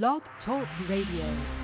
Blog Talk Radio.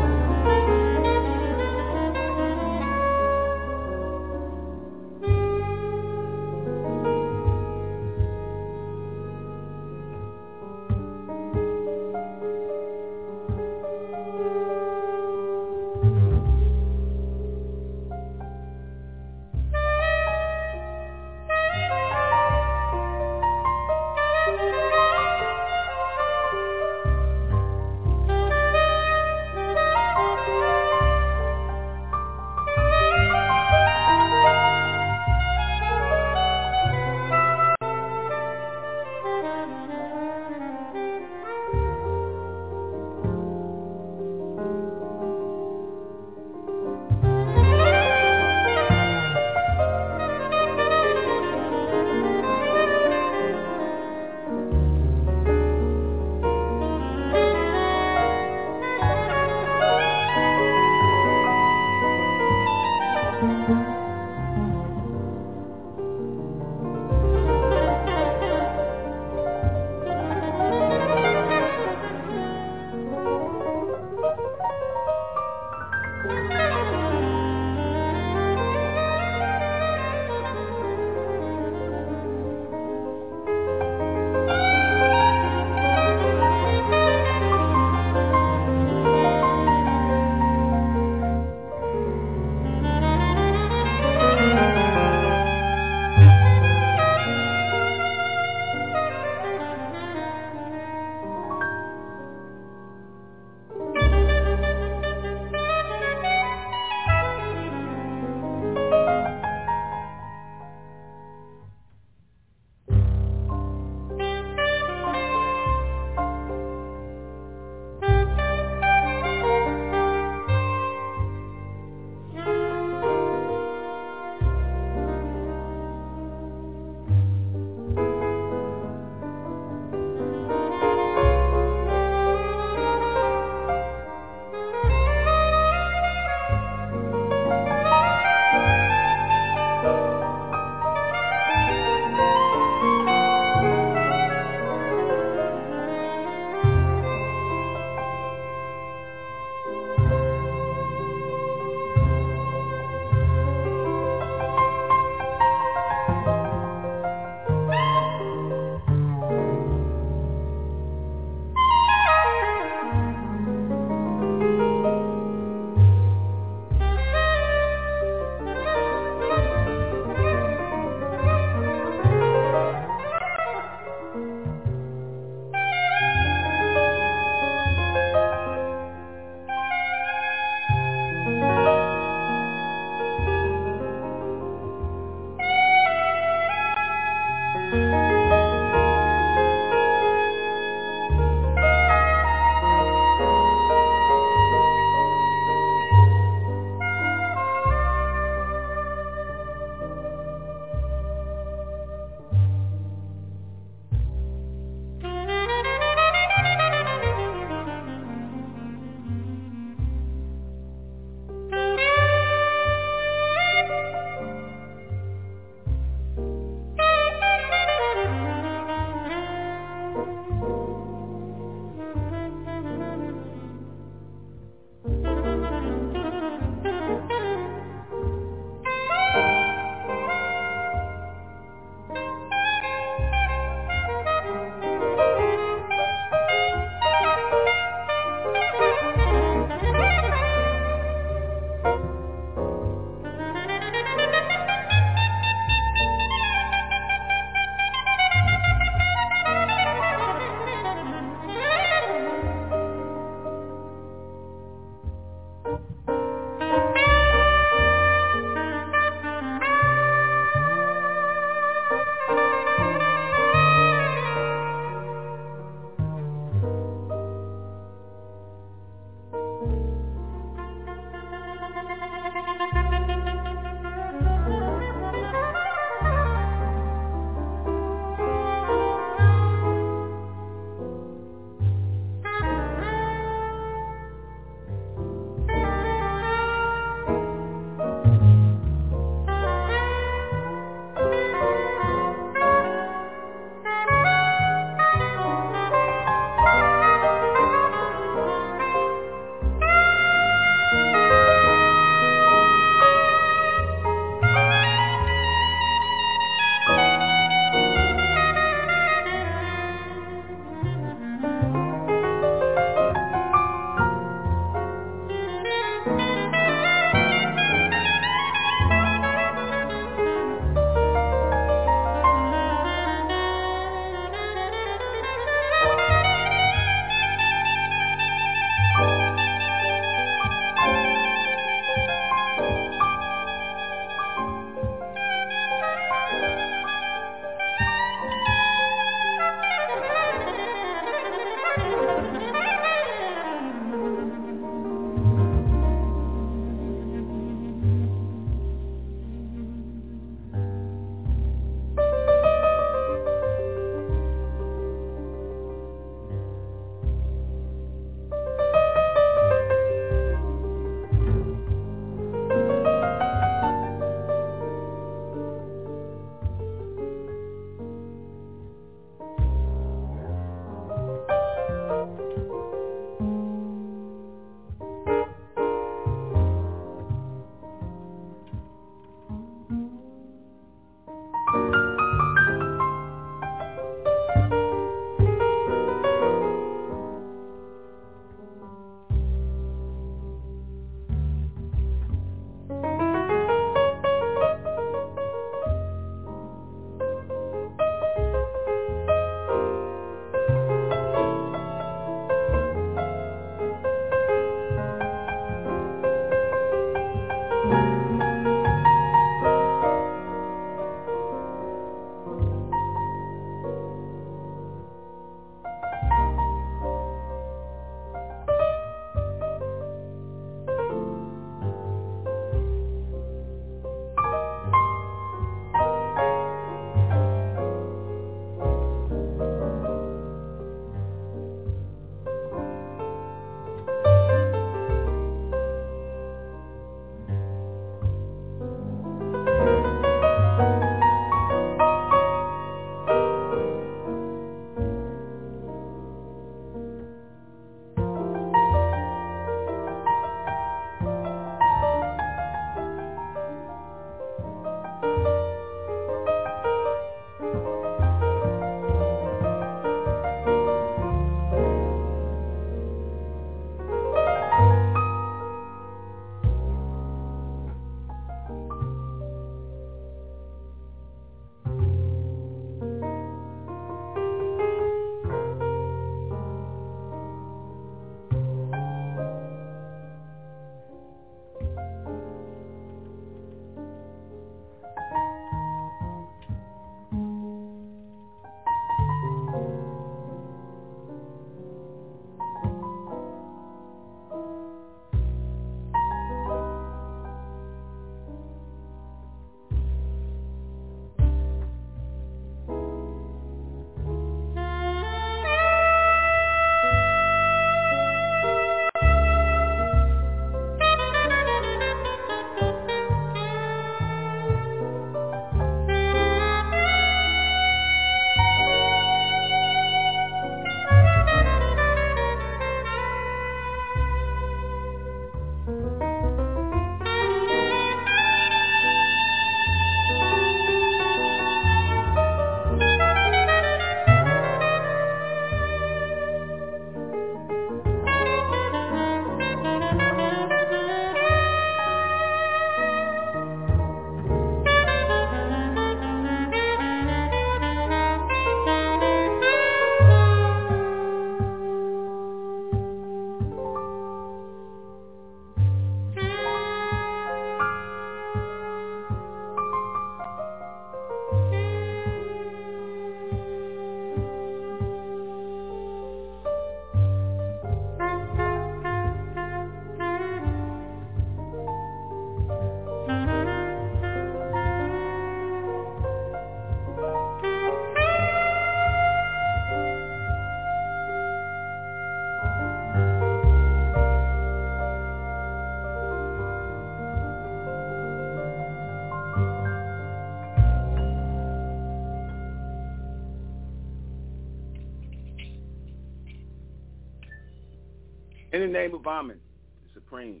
The name of Amen, the Supreme,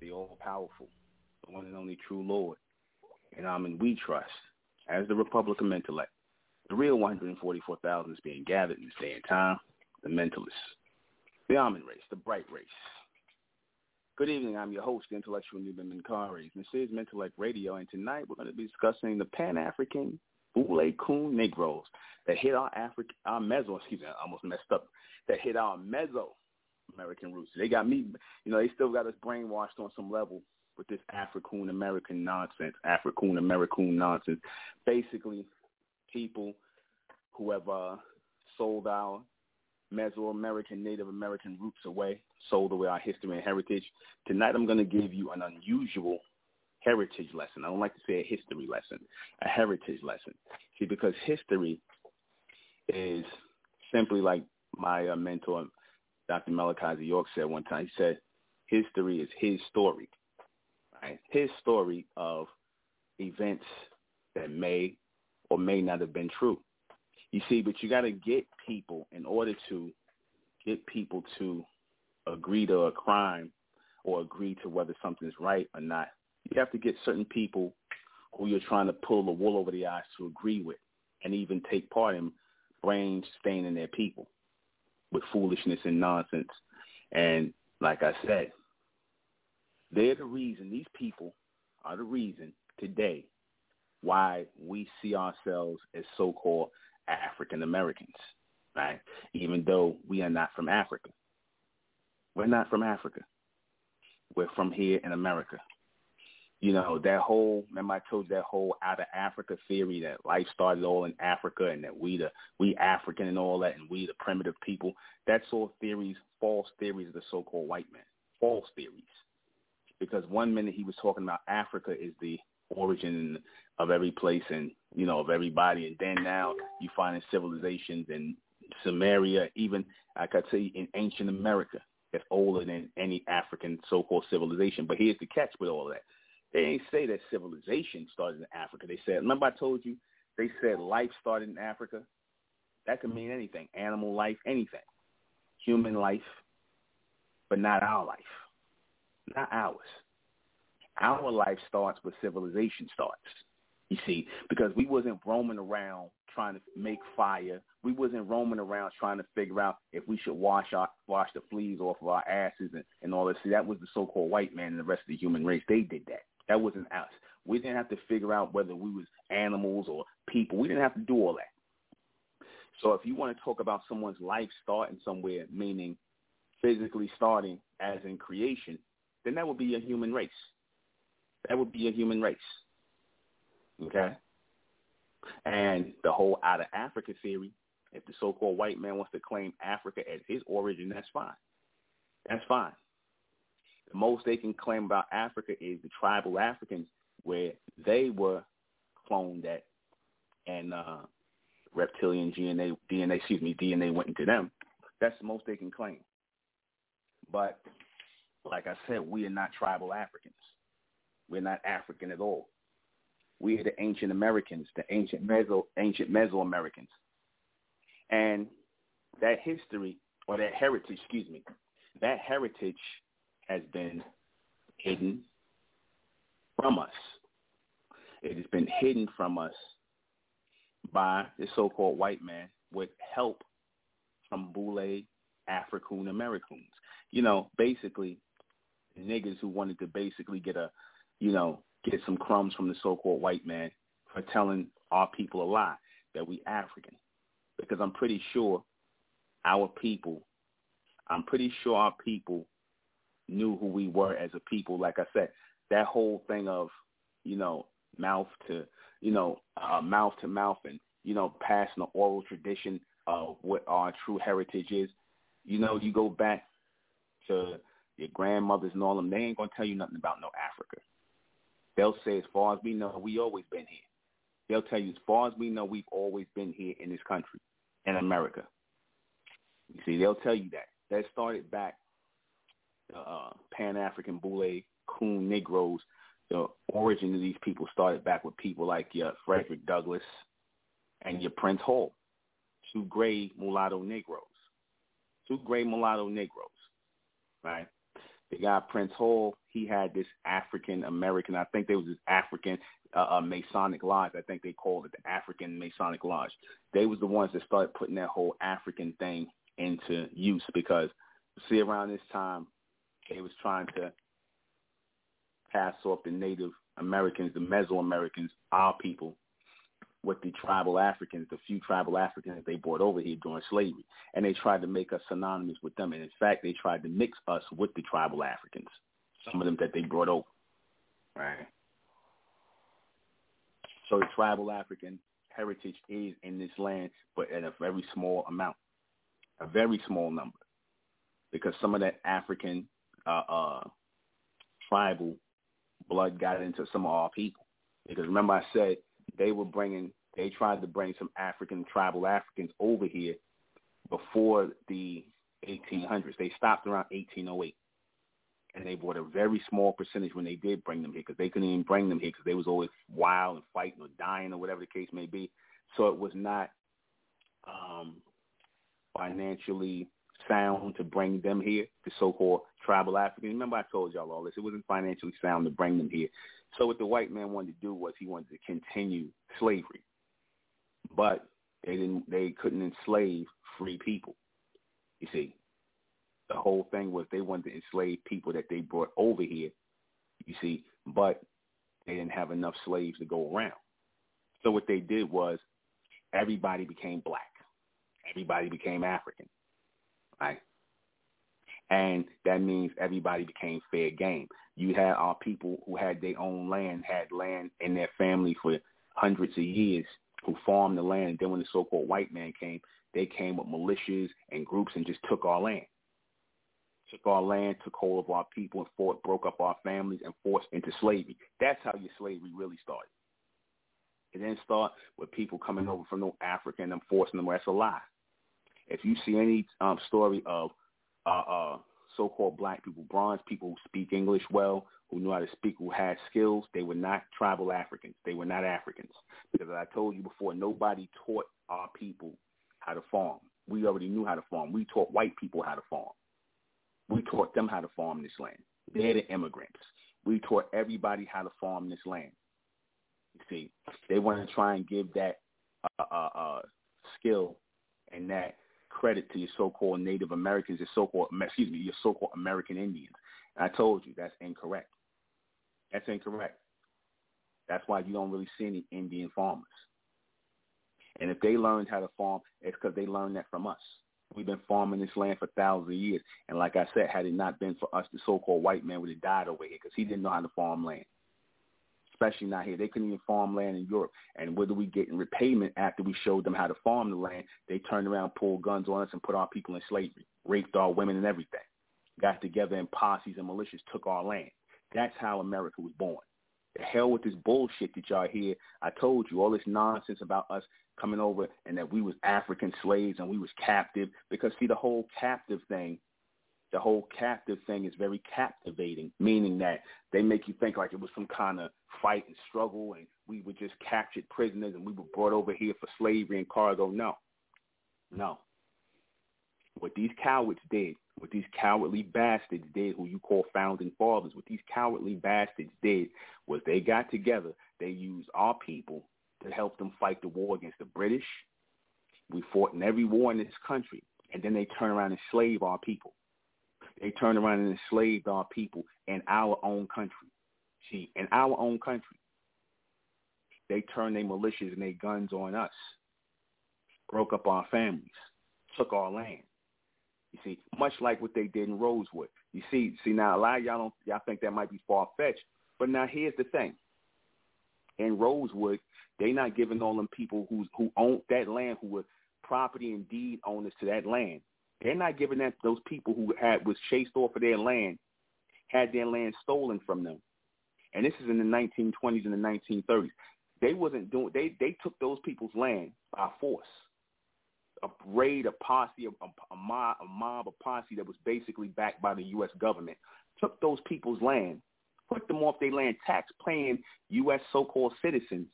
the All-Powerful, the one and only true Lord, and Amen we trust, as the Republican Mentellect, the real 144,000 is being gathered in this day and time, the mentalists, the Amen race, the bright race. Good evening. I'm your host, the intellectual Nuben Menkarayzz. This is Mentellect Radio, and tonight we're going to be discussing the Pan-African Boule Coon Negroes that hit our African, our Meso, excuse me, I almost messed up, that hit our Meso American roots. They got me, you know, they still got us brainwashed on some level with this African American nonsense, African American nonsense. Basically, people who have uh, sold our Mesoamerican, Native American roots away, sold away our history and heritage. Tonight I'm going to give you an unusual heritage lesson. I don't like to say a history lesson, a heritage lesson. See, because history is simply like my uh, mentor, Dr. Malachi York said one time. He said, history is his story, right? His story of events that may or may not have been true. You see, but you got to get people in order to get people to agree to a crime or agree to whether something's right or not. You have to get certain people who you're trying to pull the wool over the eyes to agree with and even take part in brain staining their people with foolishness and nonsense. And like I said, they're the reason, these people are the reason today why we see ourselves as so-called African Americans, right? Even though we are not from Africa. We're not from Africa. We're from here in America. You know, that whole, remember I told you that whole out of Africa theory that life started all in Africa and that we the, we African and all that and we the primitive people. That's all theories, false theories of the so-called white man. False theories. Because one minute he was talking about Africa is the origin of every place and you know of everybody, and then now you find in civilizations in Samaria, even I could say in ancient America, that's older than any African so-called civilization. But here's the catch with all that: they ain't say that civilization started in Africa. They said, remember I told you, they said life started in Africa. That could mean anything: animal life, anything, human life, but not our life, not ours. Our life starts where civilization starts. You see, because we wasn't roaming around trying to make fire. We wasn't roaming around trying to figure out if we should wash our wash the fleas off of our asses and, and all this. See, that was the so-called white man and the rest of the human race. They did that. That wasn't us. We didn't have to figure out whether we was animals or people. We didn't have to do all that. So if you want to talk about someone's life starting somewhere, meaning physically starting as in creation, then that would be a human race. That would be a human race. Okay? And the whole out of Africa theory, if the so-called white man wants to claim Africa as his origin, that's fine. That's fine. The most they can claim about Africa is the tribal Africans where they were cloned at and uh, reptilian DNA, DNA, excuse me, DNA went into them. That's the most they can claim. But like I said, we are not tribal Africans. We're not African at all. We are the ancient Americans, the ancient Meso, ancient Mesoamericans. And that history, or that heritage, excuse me, that heritage has been hidden from us. It has been hidden from us by the so-called white man with help from Boule African Americans. You know, basically niggas who wanted to basically get a you know, get some crumbs from the so-called white man for telling our people a lie that we African. Because I'm pretty sure our people, I'm pretty sure our people knew who we were as a people. Like I said, that whole thing of, you know, mouth to, you know, uh, mouth to mouth and, you know, passing the oral tradition of what our true heritage is. You know, you go back to your grandmothers and all them, they ain't going to tell you nothing about no Africa. They'll say, as far as we know, we always been here. They'll tell you, as far as we know, we've always been here in this country, in America. You see, they'll tell you that. That started back, uh, Pan-African Boule, Coon Negroes. The origin of these people started back with people like your Frederick Douglass and your Prince Hall, two gray mulatto Negroes. Two gray mulatto Negroes. right? The guy Prince Hall, he had this African American, I think there was this African uh, uh, Masonic Lodge. I think they called it the African Masonic Lodge. They was the ones that started putting that whole African thing into use because see around this time they was trying to pass off the Native Americans, the Mesoamericans, our people, with the tribal Africans, the few tribal Africans that they brought over here during slavery. And they tried to make us synonymous with them. And in fact, they tried to mix us with the tribal Africans, some of them that they brought over. Right. So the tribal African heritage is in this land, but at a very small amount, a very small number, because some of that African uh, uh, tribal blood got into some of our people. Because remember I said they were bringing, they tried to bring some African tribal Africans over here before the 1800s. They stopped around 1808. And they brought a very small percentage when they did bring them here because they couldn't even bring them here because they was always wild and fighting or dying or whatever the case may be. So it was not um, financially sound to bring them here, the so-called tribal Africans. Remember I told y'all all this. It wasn't financially sound to bring them here. So what the white man wanted to do was he wanted to continue slavery. But they didn't they couldn't enslave free people. You see. The whole thing was they wanted to enslave people that they brought over here, you see, but they didn't have enough slaves to go around. So what they did was everybody became black. Everybody became African right? And that means everybody became fair game. You had our people who had their own land, had land in their family for hundreds of years, who farmed the land. And then when the so-called white man came, they came with militias and groups and just took our land. Took our land, took hold of our people, and fought, broke up our families, and forced into slavery. That's how your slavery really started. It didn't start with people coming over from Africa and them forcing them. That's a lie. If you see any um, story of uh, uh, so-called black people, bronze people who speak English well, who knew how to speak, who had skills, they were not tribal Africans. They were not Africans. Because as I told you before, nobody taught our people how to farm. We already knew how to farm. We taught white people how to farm. We taught them how to farm this land. They're the immigrants. We taught everybody how to farm this land. You see, they want to try and give that uh, uh, uh, skill and that credit to your so-called Native Americans, your so-called, excuse me, your so-called American Indians. And I told you that's incorrect. That's incorrect. That's why you don't really see any Indian farmers. And if they learned how to farm, it's because they learned that from us. We've been farming this land for thousands of years. And like I said, had it not been for us, the so-called white man would have died over here because he didn't know how to farm land especially not here. They couldn't even farm land in Europe. And what we get in repayment after we showed them how to farm the land? They turned around, pulled guns on us, and put our people in slavery, raped our women and everything. Got together in posses and militias, took our land. That's how America was born. The hell with this bullshit that y'all hear. I told you all this nonsense about us coming over and that we was African slaves and we was captive. Because see, the whole captive thing the whole captive thing is very captivating, meaning that they make you think like it was some kind of fight and struggle and we were just captured prisoners and we were brought over here for slavery and cargo. No. No. What these cowards did, what these cowardly bastards did, who you call founding fathers, what these cowardly bastards did was they got together, they used our people to help them fight the war against the British. We fought in every war in this country, and then they turn around and slave our people. They turned around and enslaved our people in our own country. See, in our own country, they turned their militias and their guns on us, broke up our families, took our land. You see, much like what they did in Rosewood. You see, see now a lot of y'all don't y'all think that might be far fetched, but now here's the thing. In Rosewood, they not giving all them people who who owned that land, who were property and deed owners to that land. They're not giving that those people who had was chased off of their land, had their land stolen from them. And this is in the 1920s and the 1930s. They wasn't doing. They they took those people's land by force. A raid, a posse, a, a, mob, a mob, a posse that was basically backed by the U.S. government took those people's land, put them off their land, tax paying U.S. so-called citizens,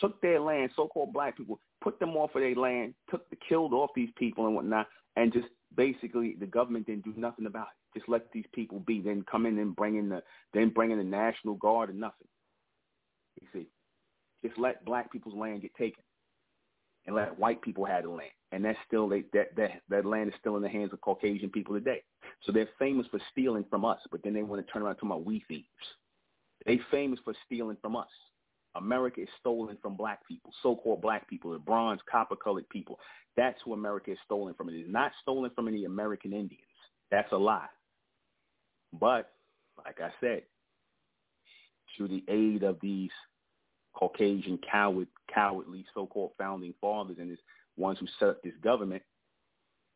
took their land, so-called black people, put them off of their land, took the killed off these people and whatnot, and just basically the government didn't do nothing about it. Just let these people be. Then come in and bring in the then bring in the National Guard and nothing. You see, just let black people's land get taken, and let white people have the land, and that's still they, that that that land is still in the hands of Caucasian people today. So they're famous for stealing from us, but then they want to turn around talking about we thieves. They famous for stealing from us. America is stolen from black people, so-called black people, the bronze, copper-colored people. That's who America is stolen from. It is not stolen from any American Indians. That's a lie. But, like I said, through the aid of these Caucasian coward, cowardly so-called founding fathers and the ones who set up this government,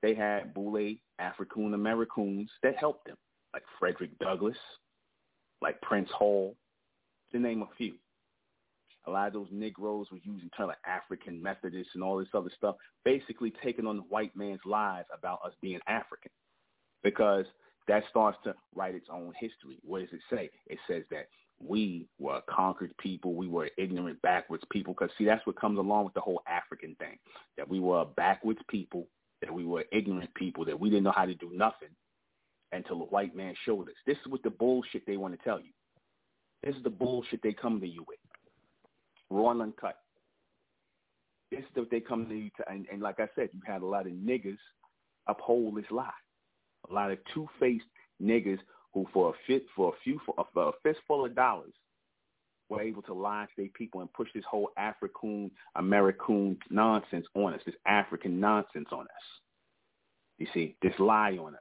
they had Boule African Americans that helped them, like Frederick Douglass, like Prince Hall, to name a few. A lot of those Negroes were using terms like African Methodists and all this other stuff, basically taking on the white man's lies about us being African. Because that starts to write its own history. What does it say? It says that we were a conquered people. We were ignorant, backwards people. Because, see, that's what comes along with the whole African thing, that we were a backwards people, that we were ignorant people, that we didn't know how to do nothing until the white man showed us. This is what the bullshit they want to tell you. This is the bullshit they come to you with raw and uncut. This is what they come to you to, and, and like I said, you had a lot of niggas uphold this lie. A lot of two-faced niggas who, for a fit, for a few, for a, for a fistful of dollars, were able to lie to their people and push this whole African American nonsense on us, this African nonsense on us. You see, this lie on us,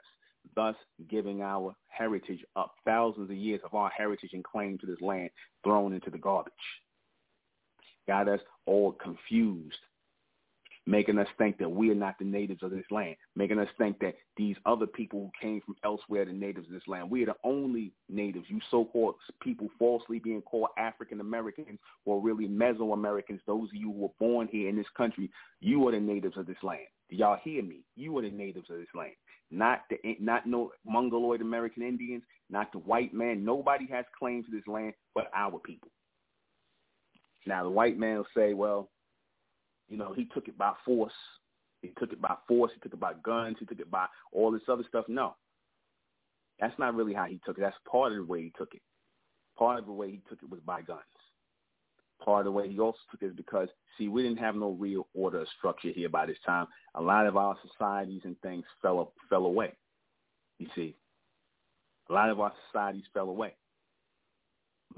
thus giving our heritage up, thousands of years of our heritage and claim to this land thrown into the garbage got us all confused, making us think that we are not the natives of this land, making us think that these other people who came from elsewhere are the natives of this land. We are the only natives. You so-called people falsely being called African Americans or really Mesoamericans, those of you who were born here in this country, you are the natives of this land. Do y'all hear me? You are the natives of this land. Not the not no Mongoloid American Indians, not the white man. Nobody has claim to this land but our people. Now the white man will say, well, you know, he took it by force. He took it by force. He took it by guns. He took it by all this other stuff. No, that's not really how he took it. That's part of the way he took it. Part of the way he took it was by guns. Part of the way he also took it is because, see, we didn't have no real order or structure here by this time. A lot of our societies and things fell fell away. You see, a lot of our societies fell away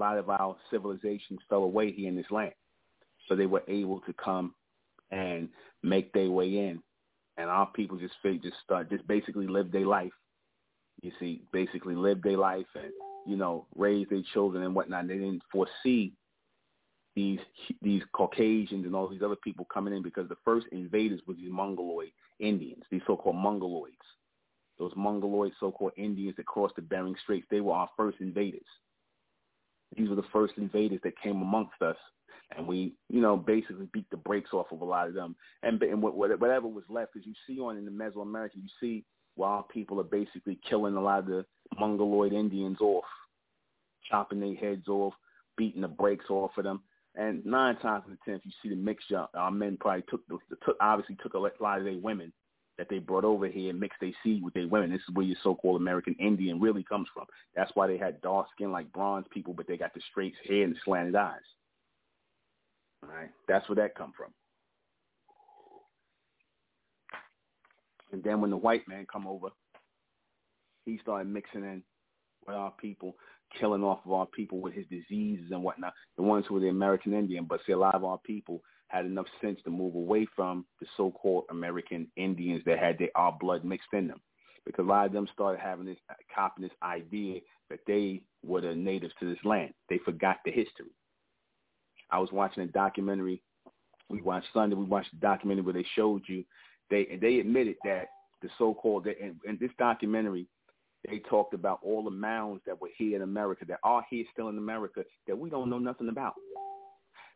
a lot of our civilizations fell away here in this land. So they were able to come and make their way in. And our people just just start just basically live their life. You see, basically live their life and you know raise their children and whatnot. They didn't foresee these these Caucasians and all these other people coming in because the first invaders were these Mongoloid Indians, these so-called Mongoloids. Those Mongoloid so-called Indians that crossed the Bering Straits, they were our first invaders. These were the first invaders that came amongst us, and we, you know, basically beat the brakes off of a lot of them. And, and whatever was left, as you see on in the Mesoamerica, you see while people are basically killing a lot of the Mongoloid Indians off, chopping their heads off, beating the brakes off of them. And nine times out of ten, if you see the mixture, our men probably took, the, took obviously took a lot of their women that they brought over here and mixed their seed with their women. This is where your so-called American Indian really comes from. That's why they had dark skin like bronze people, but they got the straight hair and the slanted eyes. All right, that's where that come from. And then when the white man come over, he started mixing in with our people, killing off of our people with his diseases and whatnot. The ones who were the American Indian, but see, a lot of our people had enough sense to move away from the so-called American Indians that had their our blood mixed in them. Because a lot of them started having this, uh, copying this idea that they were the natives to this land. They forgot the history. I was watching a documentary. We watched Sunday. We watched the documentary where they showed you. They and they admitted that the so-called in, in this documentary they talked about all the mounds that were here in America that are here still in America that we don't know nothing about.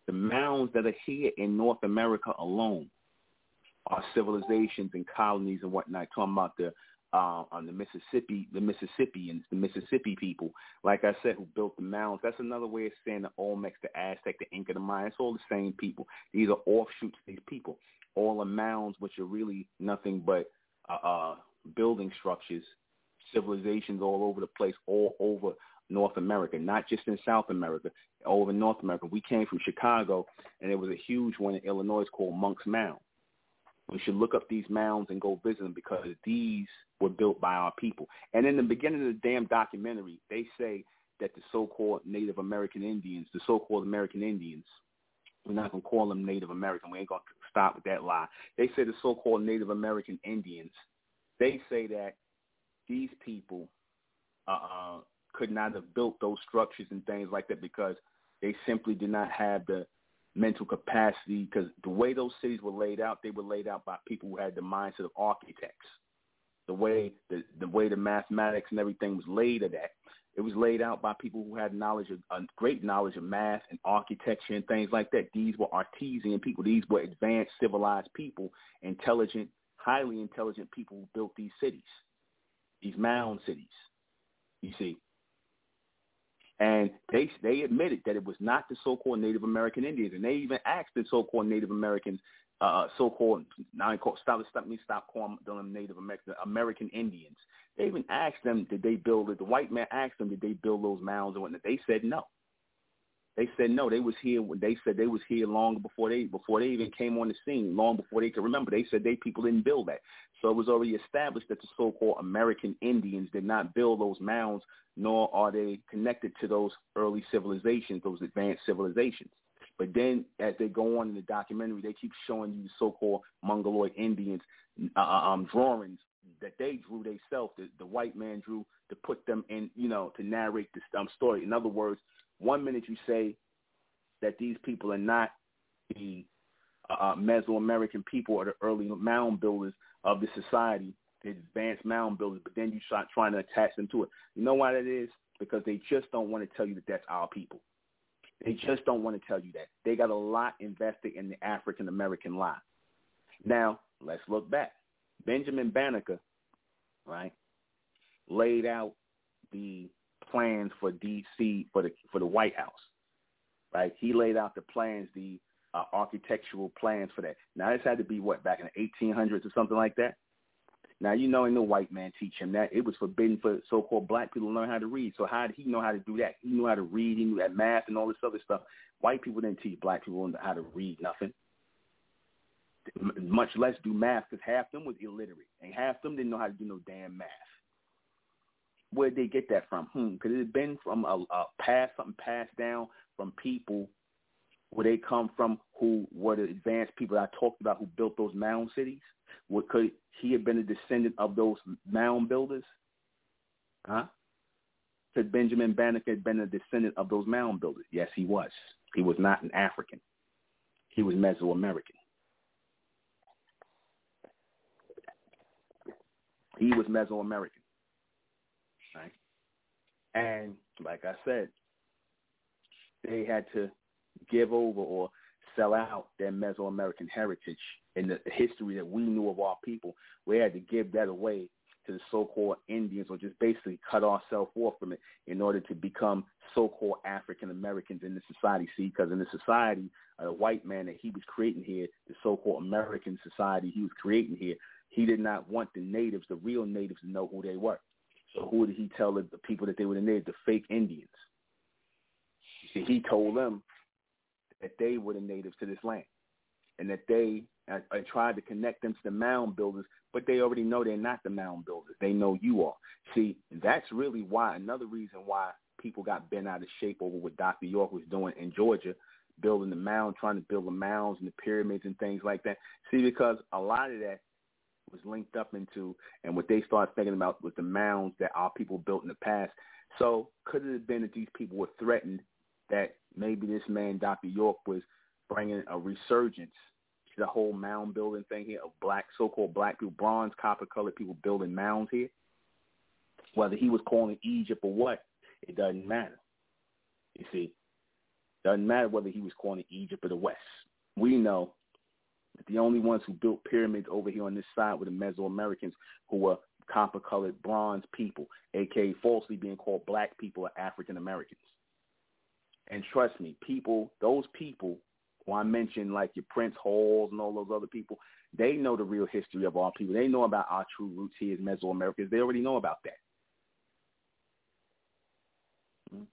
The mounds that are here in North America alone are civilizations and colonies and whatnot. Talking about the uh, on the Mississippi, the Mississippians, the Mississippi people, like I said, who built the mounds. That's another way of saying the Olmecs, the Aztec, the Inca, the Maya. It's all the same people. These are offshoots of these people. All the mounds, which are really nothing but uh, uh, building structures, civilizations all over the place, all over North America, not just in South America, over North America. We came from Chicago, and there was a huge one in Illinois called Monk's Mound. We should look up these mounds and go visit them because these were built by our people. And in the beginning of the damn documentary, they say that the so-called Native American Indians, the so-called American Indians, we're not going to call them Native American. We ain't going to stop with that lie. They say the so-called Native American Indians, they say that these people uh, could not have built those structures and things like that because they simply did not have the mental capacity because the way those cities were laid out, they were laid out by people who had the mindset of architects. The way the the way the mathematics and everything was laid at that, it was laid out by people who had knowledge of great knowledge of math and architecture and things like that. These were artesian people. These were advanced, civilized people, intelligent, highly intelligent people who built these cities, these mound cities. You see, and they they admitted that it was not the so-called Native American Indians, and they even asked the so-called Native Americans, uh, so-called call stop me stop calling them Native American American Indians. They even asked them, did they build it? The white man asked them, did they build those mounds and whatnot? They said no. They said no. They was here. They said they was here long before they before they even came on the scene. Long before they could remember. They said they people didn't build that. So it was already established that the so-called American Indians did not build those mounds, nor are they connected to those early civilizations, those advanced civilizations. But then, as they go on in the documentary, they keep showing you so-called Mongoloid Indians uh, uh um, drawings that they drew themselves, the, the white man drew to put them in, you know, to narrate this um, story. In other words, one minute you say that these people are not the uh, Mesoamerican people or the early mound builders of the society, the advanced mound builders, but then you start trying to attach them to it. You know why that is? Because they just don't want to tell you that that's our people. They just don't want to tell you that. They got a lot invested in the African American lie. Now, let's look back. Benjamin Banneker, right, laid out the plans for DC for the for the White House. Right? He laid out the plans, the uh, architectural plans for that. Now this had to be what back in the 1800s or something like that. Now you know, ain't no white man teach him that. It was forbidden for so-called black people to learn how to read. So how did he know how to do that? He knew how to read. He knew that math and all this other stuff. White people didn't teach black people how to read nothing. Much less do math, because half them was illiterate, and half them didn't know how to do no damn math where they get that from? Hmm, could it have been from a, a past, something passed down from people where they come from who were the advanced people I talked about who built those mound cities? What could he have been a descendant of those mound builders? Huh? Could Benjamin Banneker have been a descendant of those mound builders? Yes, he was. He was not an African. He was Mesoamerican. He was Mesoamerican. And like I said, they had to give over or sell out their Mesoamerican heritage and the history that we knew of our people. We had to give that away to the so-called Indians or just basically cut ourselves off from it in order to become so-called African Americans in the society. See, because in uh, the society, a white man that he was creating here, the so-called American society he was creating here, he did not want the natives, the real natives, to know who they were. So who did he tell the, people that they were the natives, the fake Indians? See, he told them that they were the natives to this land and that they I, I tried to connect them to the mound builders, but they already know they're not the mound builders. They know you are. See, that's really why, another reason why people got bent out of shape over what Dr. York was doing in Georgia, building the mound, trying to build the mounds and the pyramids and things like that. See, because a lot of that was linked up into and what they started thinking about was the mounds that our people built in the past. So could it have been that these people were threatened that maybe this man, Dr. York, was bringing a resurgence to the whole mound building thing here of black, so-called black people, bronze, copper-colored people building mounds here? Whether he was calling Egypt or what, it doesn't matter. You see, doesn't matter whether he was calling Egypt or the West. We know the only ones who built pyramids over here on this side were the Mesoamericans, who were copper-colored bronze people, aka falsely being called black people or African Americans. And trust me, people, those people who I mentioned, like your Prince Halls and all those other people, They know the real history of our people. They know about our true roots here as Mesoamericans. They already know about that. Hmm?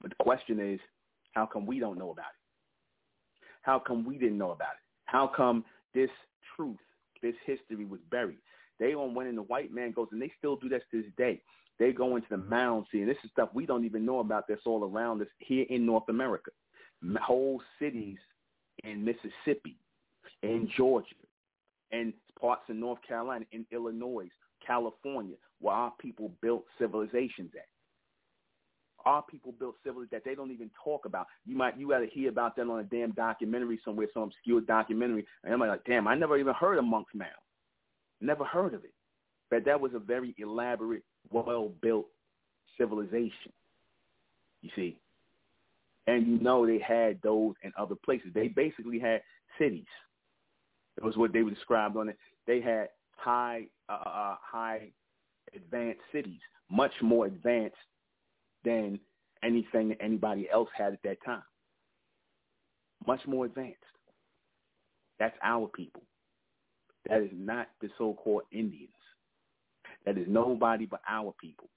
But the question is, how come we don't know about it? How come we didn't know about it? How come this truth, this history was buried? They on when the white man goes, and they still do that to this day. They go into the mound, see, and this is stuff we don't even know about that's all around us here in North America. Whole cities in Mississippi, in Georgia, and parts of North Carolina, in Illinois, California, where our people built civilizations at. Our people built civilizations that they don't even talk about. You might you got to hear about that on a damn documentary somewhere, some obscure documentary, and I'm like, damn, I never even heard of Monk's Mound. Never heard of it. But that was a very elaborate, well-built civilization. You see, and you know they had those in other places. They basically had cities. It was what they were described on it. They had high, uh, uh, uh, high advanced cities, much more advanced than anything that anybody else had at that time. Much more advanced. That's our people. That is not the so-called Indians. That is nobody but our people.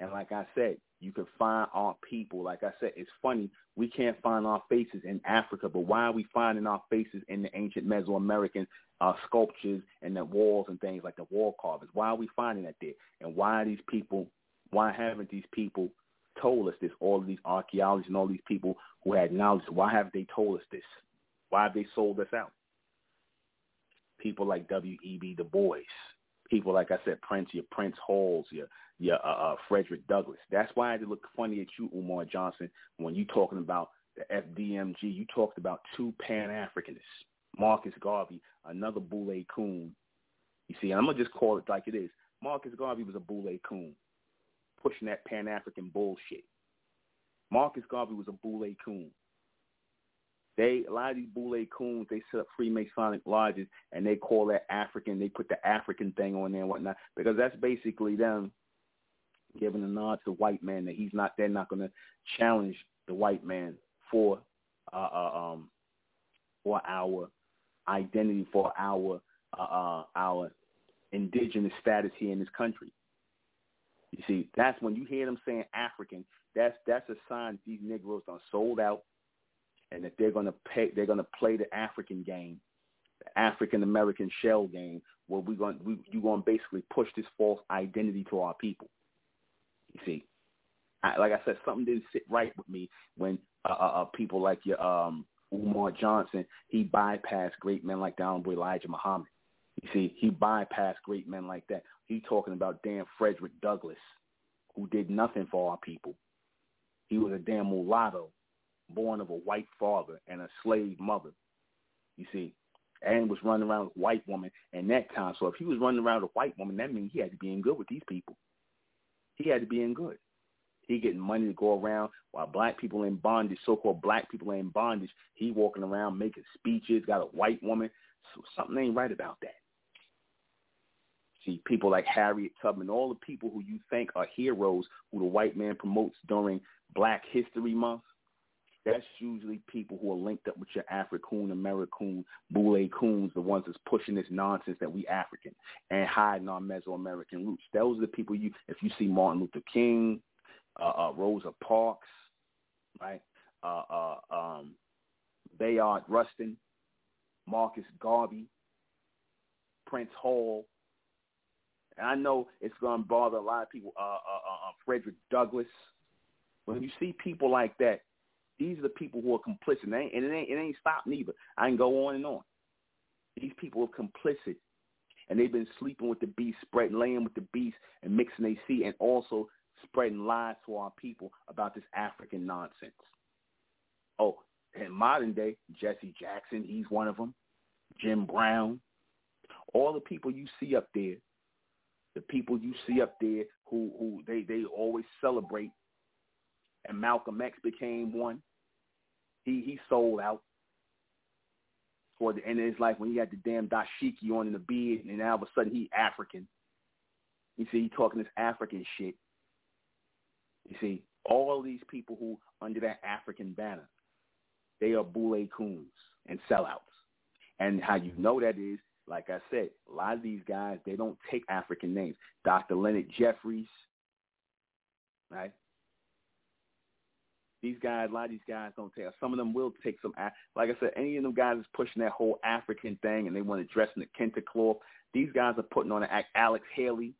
And like I said, you can find our people. Like I said, it's funny. We can't find our faces in Africa, but why are we finding our faces in the ancient Mesoamerican uh, sculptures and the walls and things like the wall carvings? Why are we finding that there? And why are these people, why haven't these people told us this? All of these archaeologists and all these people who had knowledge, why haven't they told us this? Why have they sold us out? People like W.E.B. Du Bois, people like I said, Prince, your Prince Halls, your your uh, uh, Frederick Douglass. That's why it look funny at you, Umar Johnson, when you talking about the FDMG. You talked about two Pan Africanists, Marcus Garvey, another Boule Coon. You see, I'm gonna just call it like it is. Marcus Garvey was a Boule Coon, pushing that Pan African bullshit. Marcus Garvey was a Boule Coon. They a lot of these Boule coons, they set up Freemasonic lodges and they call that African. They put the African thing on there and whatnot because that's basically them giving a nod to the white man that he's not. They're not going to challenge the white man for uh, uh, um for our identity, for our uh, uh, our indigenous status here in this country. You see, that's when you hear them saying African. That's that's a sign these Negroes are sold out and that they're to pay, they're to play the African game, the African American shell game, where we're going, we, you're going to basically push this false identity to our people. You see, I, like I said, something didn't sit right with me when uh, uh, uh people like your um, Umar Johnson, he bypassed great men like the Honorable Elijah Muhammad. You see, he bypassed great men like that. He talking about damn Frederick Douglass, who did nothing for our people. He was a damn mulatto born of a white father and a slave mother. You see, and was running around with white woman in that time. So if he was running around with a white woman, that means he had to be in good with these people. He had to be in good. He getting money to go around while black people in bondage, so-called black people in bondage. He walking around making speeches, got a white woman. So something ain't right about that. See, people like Harriet Tubman, all the people who you think are heroes who the white man promotes during Black History Month, that's usually people who are linked up with your African, American, Boule coons, the ones that's pushing this nonsense that we African and hiding our Mesoamerican roots. Those are the people you, if you see Martin Luther King, uh, uh, Rosa Parks, right, uh, uh, um, Bayard Rustin, Marcus Garvey, Prince Hall. And I know it's going to bother a lot of people. Uh, uh, uh, uh, Frederick Douglass. When you see people like that, these are the people who are complicit, and and it ain't, it ain't stopped neither. I can go on and on. These people are complicit, and they've been sleeping with the beast, spreading, laying with the beast, and mixing they see, and also spreading lies to our people about this African nonsense. Oh, in modern day, Jesse Jackson, he's one of them. Jim Brown, all the people you see up there, the people you see up there who who they they always celebrate and Malcolm X became one. He he sold out for the end of his life when he had the damn dashiki on in the beard, and now all of a sudden he African. You see, he talking this African shit. You see, all these people who under that African banner, they are boule coons and sellouts. And how you know that is, like I said, a lot of these guys, they don't take African names. Dr. Leonard Jeffries, right? These guys, a lot of these guys don't take. Some of them will take some. Like I said, any of them guys is pushing that whole African thing, and they want to dress in the kente cloth. These guys are putting on an act. Alex Haley.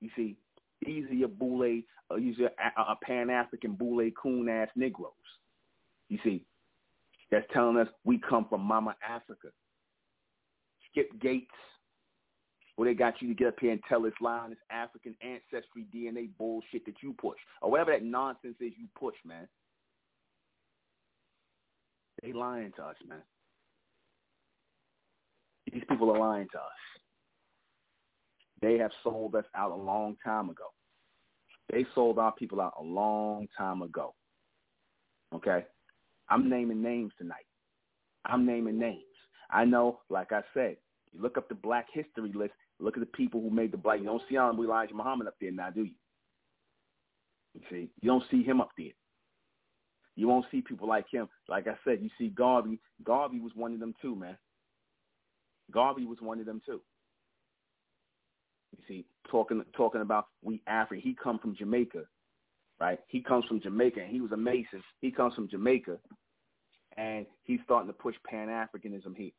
You see, these are your boule, uh, these are a, a Pan African boule coon ass Negroes. You see, that's telling us we come from Mama Africa. Skip Gates, where they got you to get up here and tell this on this African ancestry DNA bullshit that you push, or whatever that nonsense is you push, man. They lying to us, man. These people are lying to us. They have sold us out a long time ago. They sold our people out a long time ago. Okay? I'm naming names tonight. I'm naming names. I know, like I said, you look up the black history list, look at the people who made the black. You don't see Elijah Muhammad up there now, do you? You see, you don't see him up there. You won't see people like him. Like I said, you see Garvey. Garvey was one of them too, man. Garvey was one of them too. You see, talking talking about we African. He come from Jamaica, right? He comes from Jamaica, and he was a Mason. He comes from Jamaica, and he's starting to push Pan Africanism here.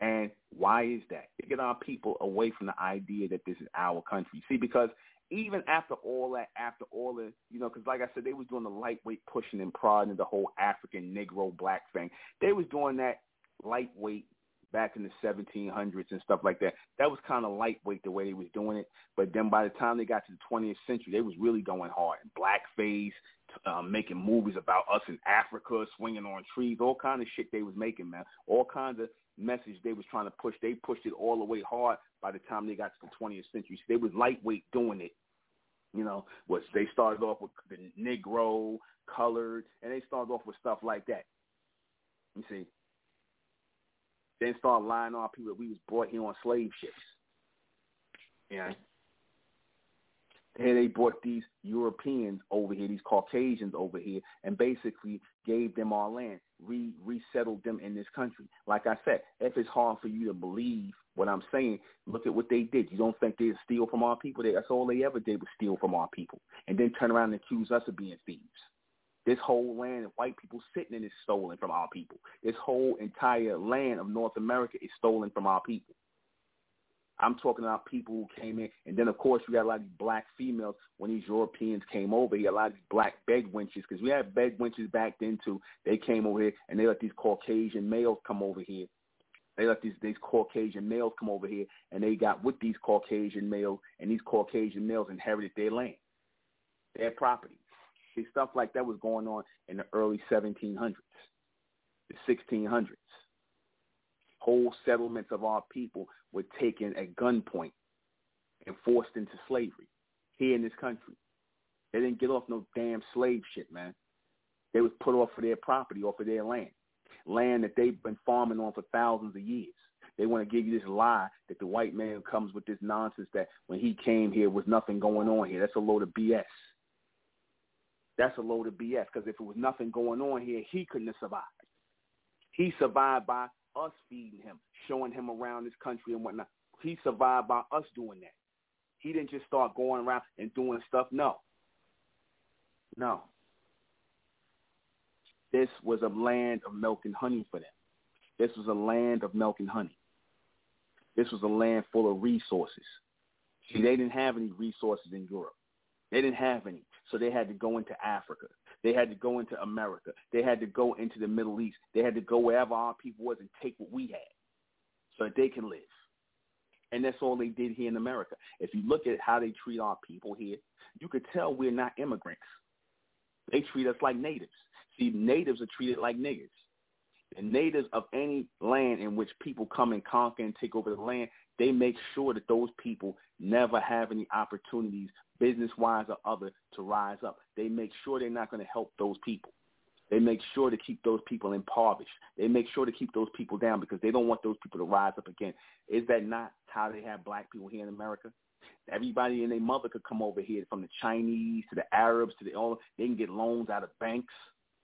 And why is that? To get our people away from the idea that this is our country. See, because even after all that, after all the, you know, because like I said, they was doing the lightweight pushing and prodding the whole African Negro black thing. They was doing that lightweight back in the 1700s and stuff like that. That was kind of lightweight the way they was doing it. But then by the time they got to the 20th century, they was really going hard. Blackface, um, making movies about us in Africa, swinging on trees, all kind of shit they was making, man. All kinds of message they was trying to push. They pushed it all the way hard by the time they got to the 20th century. So they was lightweight doing it. You know, was they started off with the Negro, colored, and they started off with stuff like that. You see, then start lying on people that we was brought here on slave ships. Yeah. Here they brought these Europeans over here, these Caucasians over here, and basically gave them our land, re resettled them in this country. Like I said, if it's hard for you to believe what I'm saying, look at what they did. You don't think they steal from our people? That's all they ever did was steal from our people, and then turn around and accuse us of being thieves. This whole land of white people sitting in is stolen from our people. This whole entire land of North America is stolen from our people. I'm talking about people who came in, and then of course you got a lot of these black females when these Europeans came over. Got a lot of these black bed wenches because we had bed wenches back then too. They came over here and they let these Caucasian males come over here. They let these these Caucasian males come over here, and they got with these Caucasian males, and these Caucasian males inherited their land, their property. See, stuff like that was going on in the early 1700s, the 1600s. Whole settlements of our people were taken at gunpoint and forced into slavery here in this country. They didn't get off no damn slave shit, man. They was put off of their property, off of their land, land that they've been farming on for thousands of years. They want to give you this lie that the white man comes with this nonsense that when he came here was nothing going on here. That's a load of BS. That's a load of BS because if it was nothing going on here, he couldn't have survived. He survived by us feeding him, showing him around this country and whatnot. He survived by us doing that. He didn't just start going around and doing stuff. No. No. This was a land of milk and honey for them. This was a land of milk and honey. This was a land full of resources. See, they didn't have any resources in Europe. They didn't have any. So they had to go into Africa. They had to go into America. They had to go into the Middle East. They had to go wherever our people was and take what we had so that they can live. And that's all they did here in America. If you look at how they treat our people here, you could tell we're not immigrants. They treat us like natives. See, natives are treated like niggers. The natives of any land in which people come and conquer and take over the land, they make sure that those people never have any opportunities, business-wise or other, to rise up. They make sure they're not going to help those people. They make sure to keep those people impoverished. They make sure to keep those people down because they don't want those people to rise up again. Is that not how they have black people here in America? Everybody and their mother could come over here, from the Chinese to the Arabs to the all. They can get loans out of banks.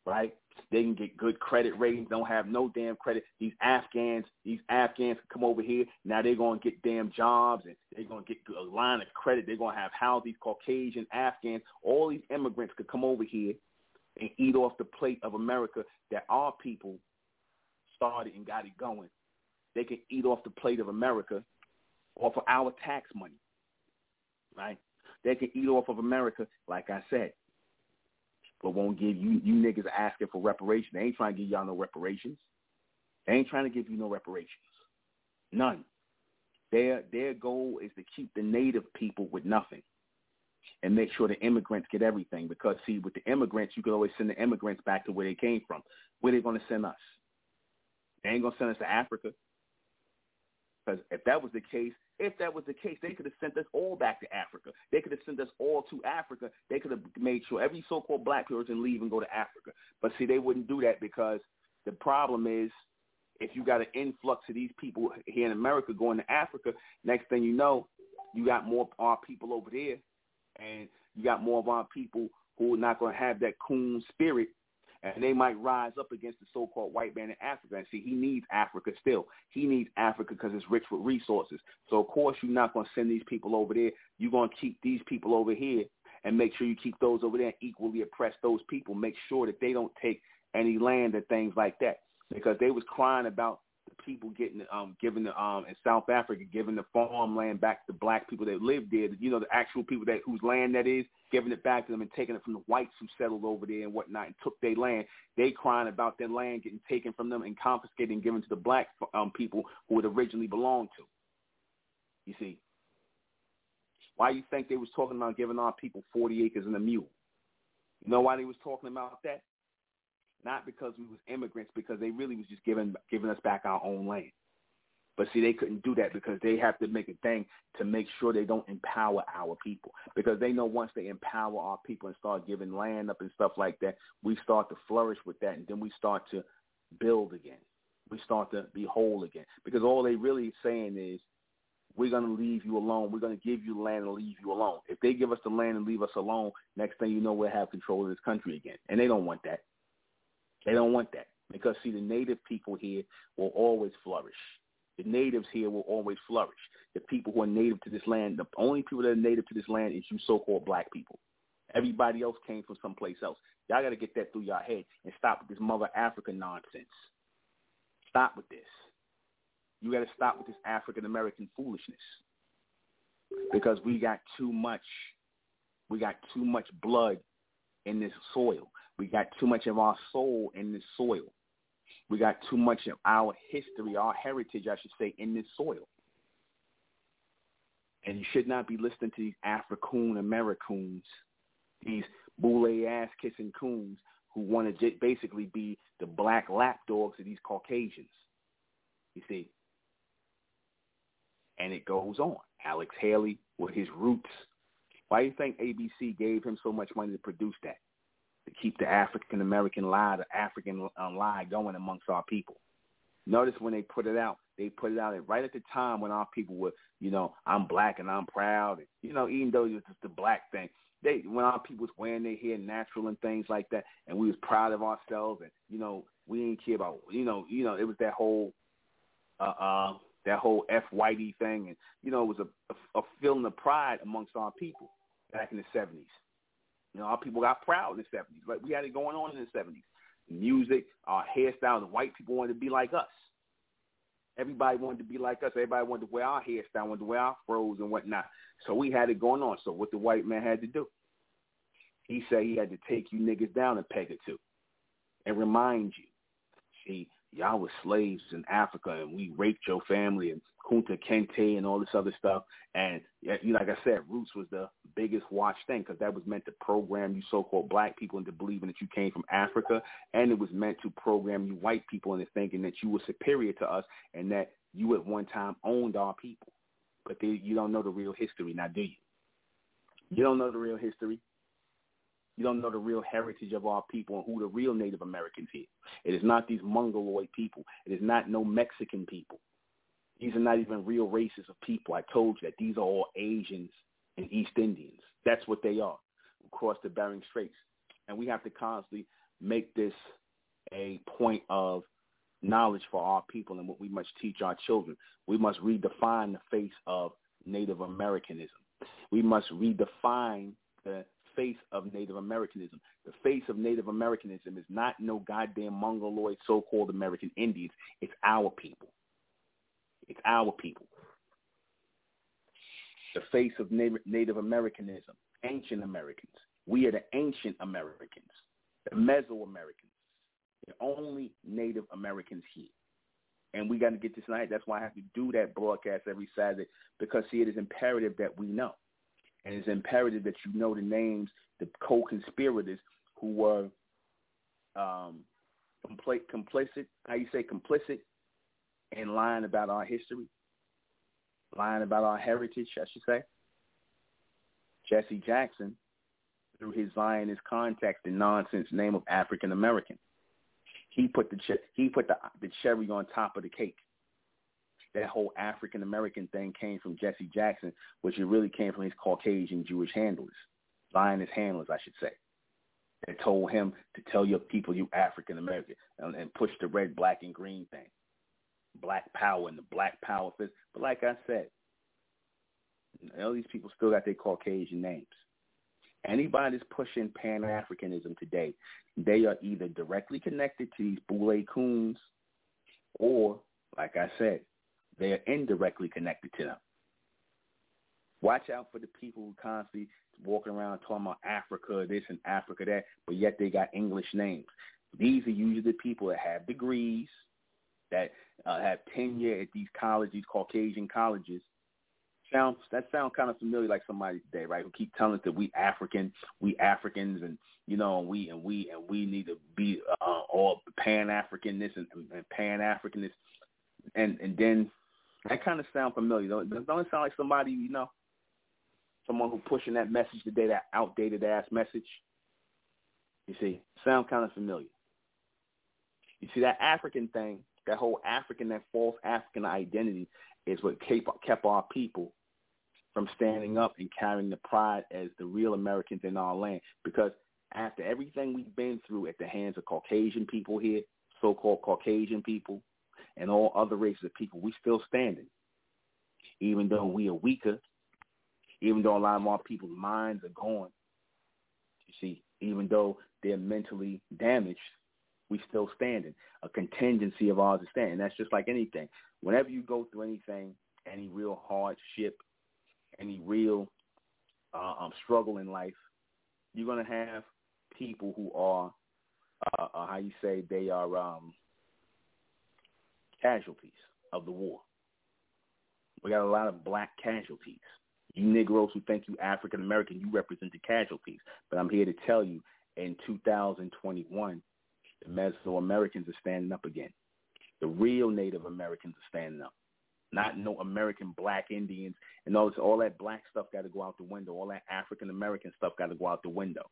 Right? They can get good credit ratings, don't have no damn credit. These Afghans, these Afghans come over here. Now they're going to get damn jobs and they're going to get a line of credit. They're going to have how these Caucasian Afghans, all these immigrants could come over here and eat off the plate of America that our people started and got it going. They can eat off the plate of America off of our tax money, right? They can eat off of America, like I said but won't give you you niggas asking for reparations. They ain't trying to give y'all no reparations. They ain't trying to give you no reparations. None. Their their goal is to keep the native people with nothing and make sure the immigrants get everything. Because see, with the immigrants, you can always send the immigrants back to where they came from. Where they gonna send us? They ain't gonna send us to Africa. Because if that was the case, if that was the case, they could have sent us all back to Africa. They could have sent us all to Africa. They could have made sure every so-called black person leave and go to Africa. But see, they wouldn't do that because the problem is if you got an influx of these people here in America going to Africa, next thing you know, you got more of our people over there, and you got more of our people who are not going to have that coon spirit and they might rise up against the so-called white man in Africa. And see, he needs Africa still. He needs Africa because it's rich with resources. So of course, you're not going to send these people over there. You're going to keep these people over here and make sure you keep those over there and equally oppress those people. Make sure that they don't take any land and things like that because they was crying about the people getting um giving the um in South Africa giving the farmland back to black people that lived there. You know the actual people that whose land that is giving it back to them and taking it from the whites who settled over there and whatnot and took their land. They crying about their land getting taken from them and confiscated and given to the black um people who it originally belonged to. You see. Why you think they was talking about giving our people 40 acres and a mule? You know why they was talking about that? not because we was immigrants, because they really was just giving giving us back our own land. But see, they couldn't do that because they have to make a thing to make sure they don't empower our people. Because they know once they empower our people and start giving land up and stuff like that, we start to flourish with that, and then we start to build again. We start to be whole again. Because all they really saying is, we're going to leave you alone. We're going to give you land and leave you alone. If they give us the land and leave us alone, next thing you know, we'll have control of this country again. And they don't want that. They don't want that because see, the native people here will always flourish. The natives here will always flourish. The people who are native to this land, the only people that are native to this land is you so-called black people. Everybody else came from someplace else. Y'all got to get that through your head and stop with this mother African nonsense. Stop with this. You got to stop with this African American foolishness because we got too much. We got too much blood in this soil. We got too much of our soul in this soil. We got too much of our history, our heritage, I should say, in this soil. And you should not be listening to these Africoon Americoons, these boule ass kissing coons who want to basically be the black lapdogs of these Caucasians. You see? And it goes on. Alex Haley with his roots. Why do you think ABC gave him so much money to produce that? To keep the African American lie, the African um, lie going amongst our people. Notice when they put it out, they put it out right at the time when our people were, you know, I'm black and I'm proud. And, you know, even though it was just the black thing, they when our people was wearing their hair natural and things like that, and we was proud of ourselves, and you know, we didn't care about, you know, you know, it was that whole, uh, uh that whole F whitey thing, and you know, it was a, a, a feeling of pride amongst our people back in the seventies. You know, our people got proud in the 70s. Like we had it going on in the 70s. Music, our hairstyles, the white people wanted to be like us. Everybody wanted to be like us. Everybody wanted to wear our hairstyle, wanted to wear our froze and whatnot. So we had it going on. So what the white man had to do? He said he had to take you niggas down a peg or two and remind you. See, y'all were slaves in Africa and we raped your family and Kunta Kinte and all this other stuff. And you like I said, Roots was the biggest watch thing because that was meant to program you so-called black people into believing that you came from Africa, and it was meant to program you white people into thinking that you were superior to us and that you at one time owned our people. But they, you don't know the real history, now do you? You don't know the real history. You don't know the real heritage of our people and who the real Native Americans here. It is not these Mongoloid people. It is not no Mexican people. These are not even real races of people. I told you that these are all Asians and East Indians. That's what they are across the Bering Straits. And we have to constantly make this a point of knowledge for our people and what we must teach our children. We must redefine the face of Native Americanism. We must redefine the face of Native Americanism. The face of Native Americanism is not no goddamn mongoloid so-called American Indians. It's our people. It's our people. The face of Native Americanism, ancient Americans. We are the ancient Americans, the Mesoamericans, the only Native Americans here. And we got to get this night. That's why I have to do that broadcast every Saturday because, see, it is imperative that we know. And it's imperative that you know the names, the co-conspirators who were um, complicit, how you say complicit, in lying about our history, lying about our heritage, I should say. Jesse Jackson, through his Zionist contacts and nonsense name of African American, he put the he put the the cherry on top of the cake. That whole African American thing came from Jesse Jackson, which it really came from his Caucasian Jewish handlers, Zionist handlers, I should say. That told him to tell your people you African American and, and push the red, black, and green thing black power and the black power fist. But like I said, all these people still got their Caucasian names. Anybody that's pushing Pan-Africanism today, they are either directly connected to these Boule coons or, like I said, they are indirectly connected to them. Watch out for the people who constantly walking around talking about Africa this and Africa that, but yet they got English names. These are usually the people that have degrees, that uh, have tenure at these colleges, these Caucasian colleges. Sounds that sounds kind of familiar, like somebody today, right? Who keep telling us that we African, we Africans, and you know, and we and we and we need to be uh, all Pan African this and, and Pan African this, and and then that kind of sound familiar. Don't, don't it sound like somebody you know, someone who pushing that message today, that outdated ass message? You see, sound kind of familiar. You see that African thing that whole African, that false African identity is what kept our people from standing up and carrying the pride as the real Americans in our land. Because after everything we've been through at the hands of Caucasian people here, so-called Caucasian people, and all other races of people, we still standing. Even though we are weaker, even though a lot of our people's minds are gone, you see, even though they're mentally damaged, we still standing. A contingency of ours is standing. That's just like anything. Whenever you go through anything, any real hardship, any real uh, um, struggle in life, you're gonna have people who are, uh, uh, how you say, they are um, casualties of the war. We got a lot of black casualties. You Negroes who think you African American, you represent the casualties. But I'm here to tell you, in 2021, the Mesoamericans are standing up again. The real Native Americans are standing up. Not no American black Indians and all this, all that black stuff got to go out the window. All that African American stuff got to go out the window.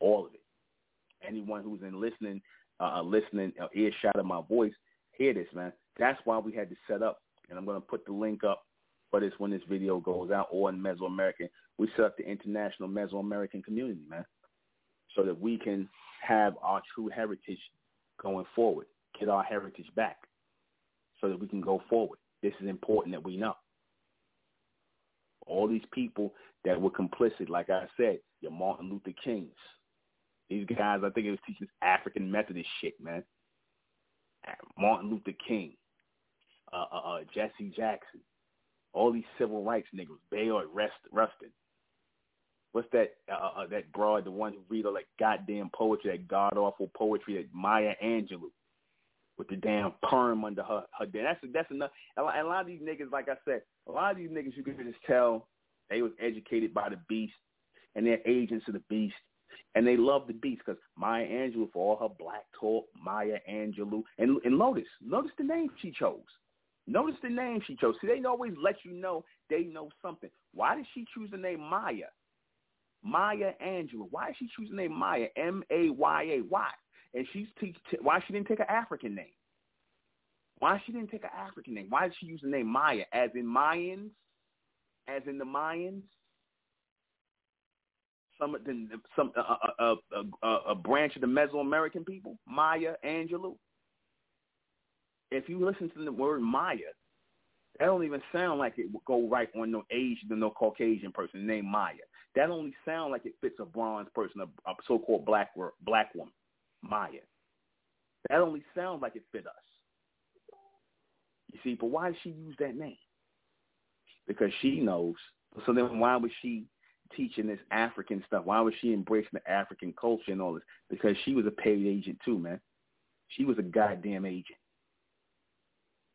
All of it. Anyone who's in listening, uh, listening, uh, earshot of my voice, hear this, man. That's why we had to set up, and I'm going to put the link up for this when this video goes out, or in Mesoamerican. We set up the international Mesoamerican community, man, so that we can have our true heritage going forward, get our heritage back so that we can go forward. This is important that we know. All these people that were complicit, like I said, your Martin Luther Kings. These guys, I think it was teaching African Methodist shit, man. Martin Luther King, uh, uh, uh, Jesse Jackson, all these civil rights niggas, Bayard Rustin, what's that uh, uh, uh, that broad, the one who read all that goddamn poetry, that god awful poetry, that Maya Angelou with the damn perm under her her. That's that's enough. And a lot of these niggas, like I said, a lot of these niggas, you can just tell they was educated by the beast, and they're agents of the beast, and they love the beast because Maya Angelou for all her black talk, Maya Angelou, and and notice, notice the name she chose. Notice the name she chose. See, they always let you know they know something. Why did she choose the name Maya? Maya Angelou. Why is she choosing the name Maya? M A Y A. Why? And she's te- t- why she didn't take an African name? Why she didn't take an African name? Why did she use the name Maya? As in Mayans? As in the Mayans? Some some a, a, a, a branch of the Mesoamerican people, Maya Angelou. If you listen to the word Maya, that don't even sound like it would go right on no Asian or no Caucasian person named Maya. That only sound like it fits a bronze person, a, a so-called black black woman, Maya. That only sounds like it fit us. You see, but why did she use that name? Because she knows. So then why was she teaching this African stuff? Why was she embracing the African culture and all this? Because she was a paid agent too, man. She was a goddamn agent.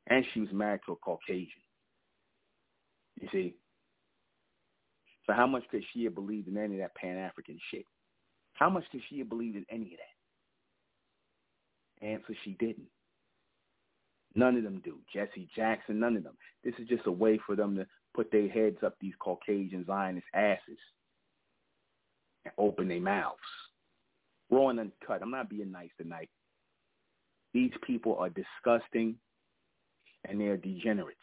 And she was married to a Caucasian. You see? So how much could she have believed in any of that Pan-African shit? How much could she have believed in any of that? Answer, she didn't. None of them do. Jesse Jackson, none of them. This is just a way for them to put their heads up these Caucasian Zionist asses and open their mouths. Raw and uncut. I'm not being nice tonight. These people are disgusting and they're degenerates.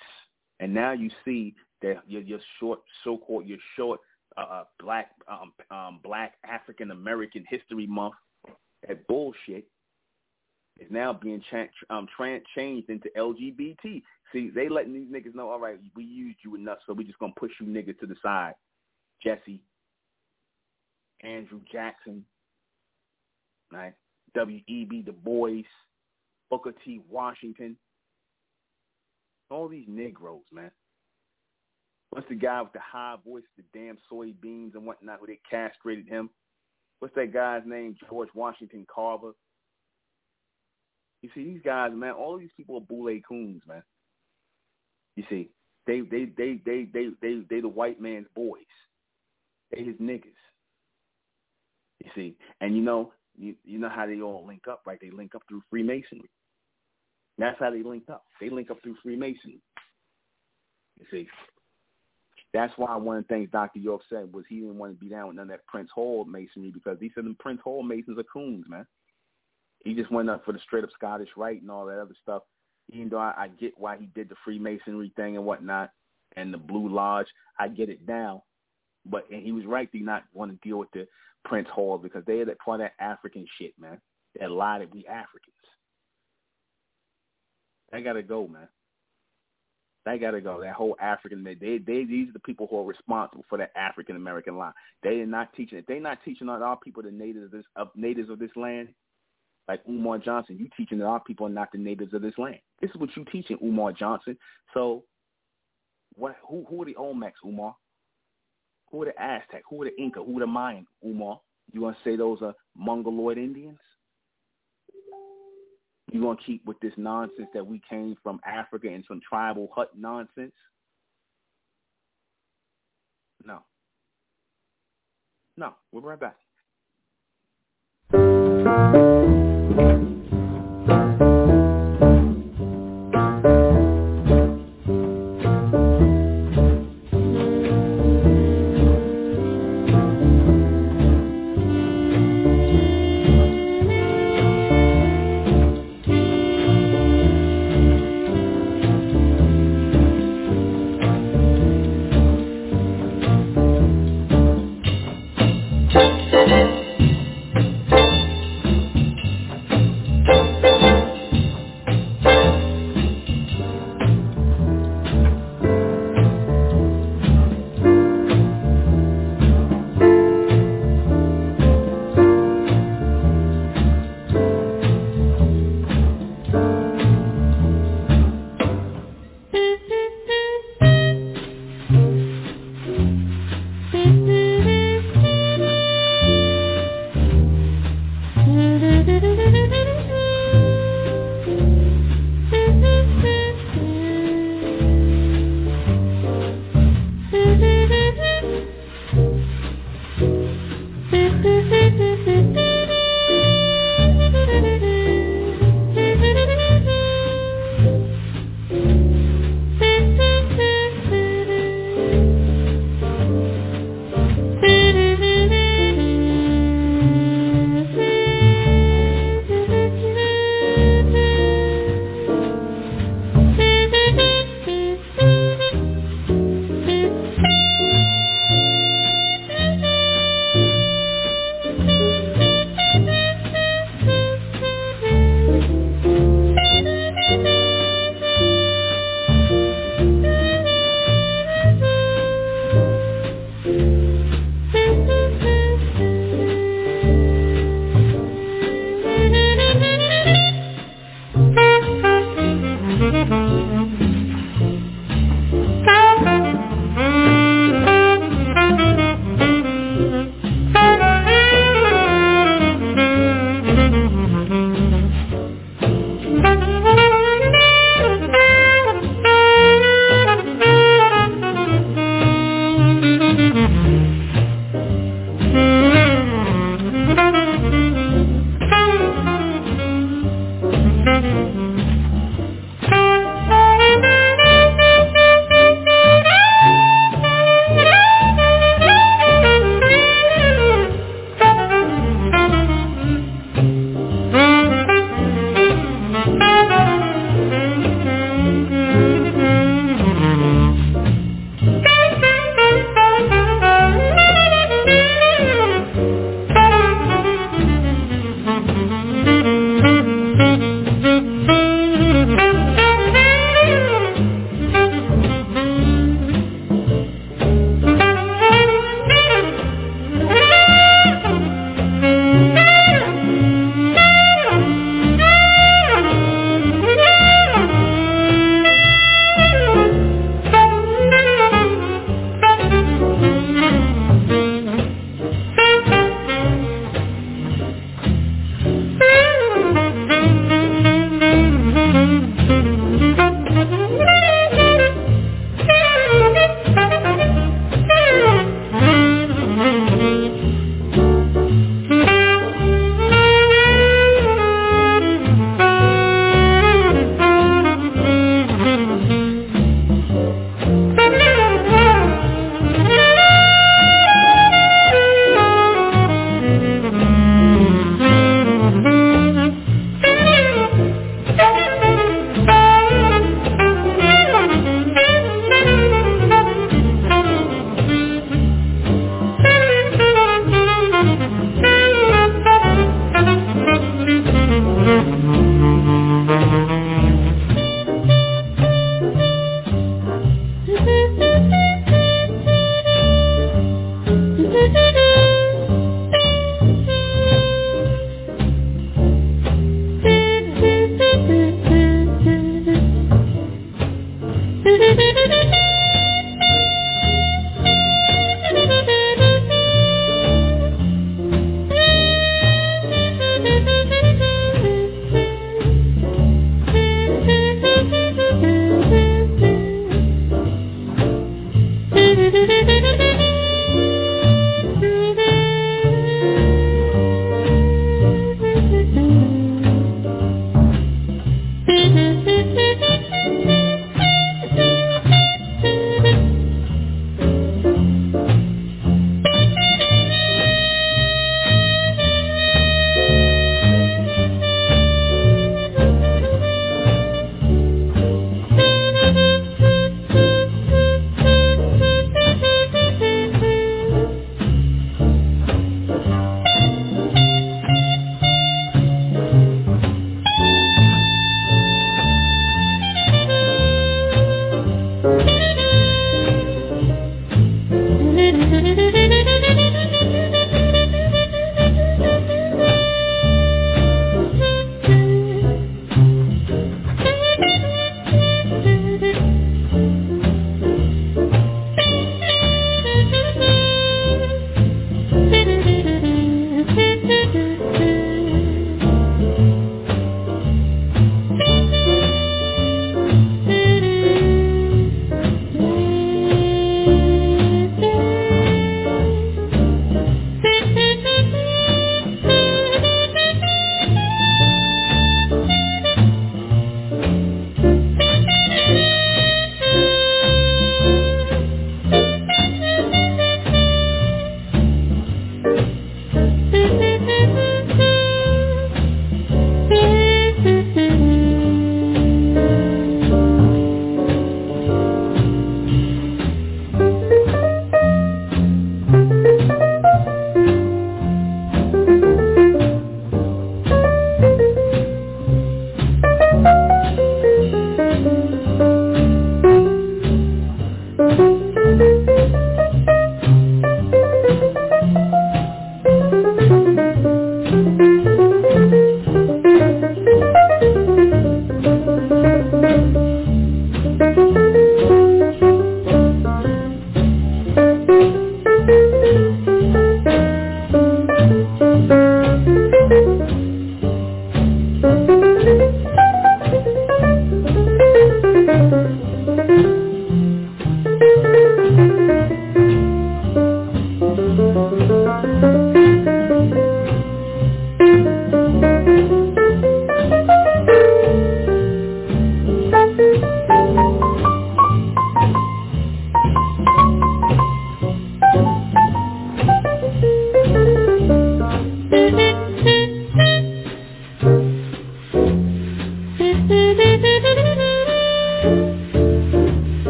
And now you see that your, your short, so-called, your short uh, uh black um, um, black African American History Month, that bullshit is now being cha- um, tra- changed into LGBT. See, they letting these niggas know, all right, we used you enough, so we just gonna push you niggas to the side. Jesse, Andrew Jackson, right? W.E.B. Du Bois, Booker T. Washington, all these Negroes, man. What's the guy with the high voice, the damn soybeans and whatnot, who they castrated him? What's that guy's name? George Washington Carver. You see, these guys, man, all these people are boule coons, man. You see, they they they they they they they the white man's boys. They his niggas. You see, and you know you you know how they all link up, right? They link up through Freemasonry. That's how they link up. They link up through Freemasonry. You see, that's why one of the things Dr. York said was he didn't want to be down with none of that Prince Hall masonry because he said them Prince Hall masons are coons, man. He just went up for the straight up Scottish rite and all that other stuff. Even though I, I get why he did the Freemasonry thing and whatnot and the Blue Lodge, I get it now. But and he was right to not want to deal with the Prince Hall because they had that part of that African shit, man. That lie that we Africans. They gotta go, man. They gotta go. That whole African they they, they these are the people who are responsible for that African American lie. They are not teaching it. They're not teaching our people the natives of this of natives of this land like Umar Johnson, you teaching that our people are not the natives of this land. This is what you teaching, Umar Johnson. So, what? Who who are the Olmecs, Umar? Who are the Aztec? Who are the Inca? Who are the Mayan, Umar? You want to say those are Mongoloid Indians? You gonna keep with this nonsense that we came from Africa and some tribal hut nonsense? No. No, we'll be right back. Thank you.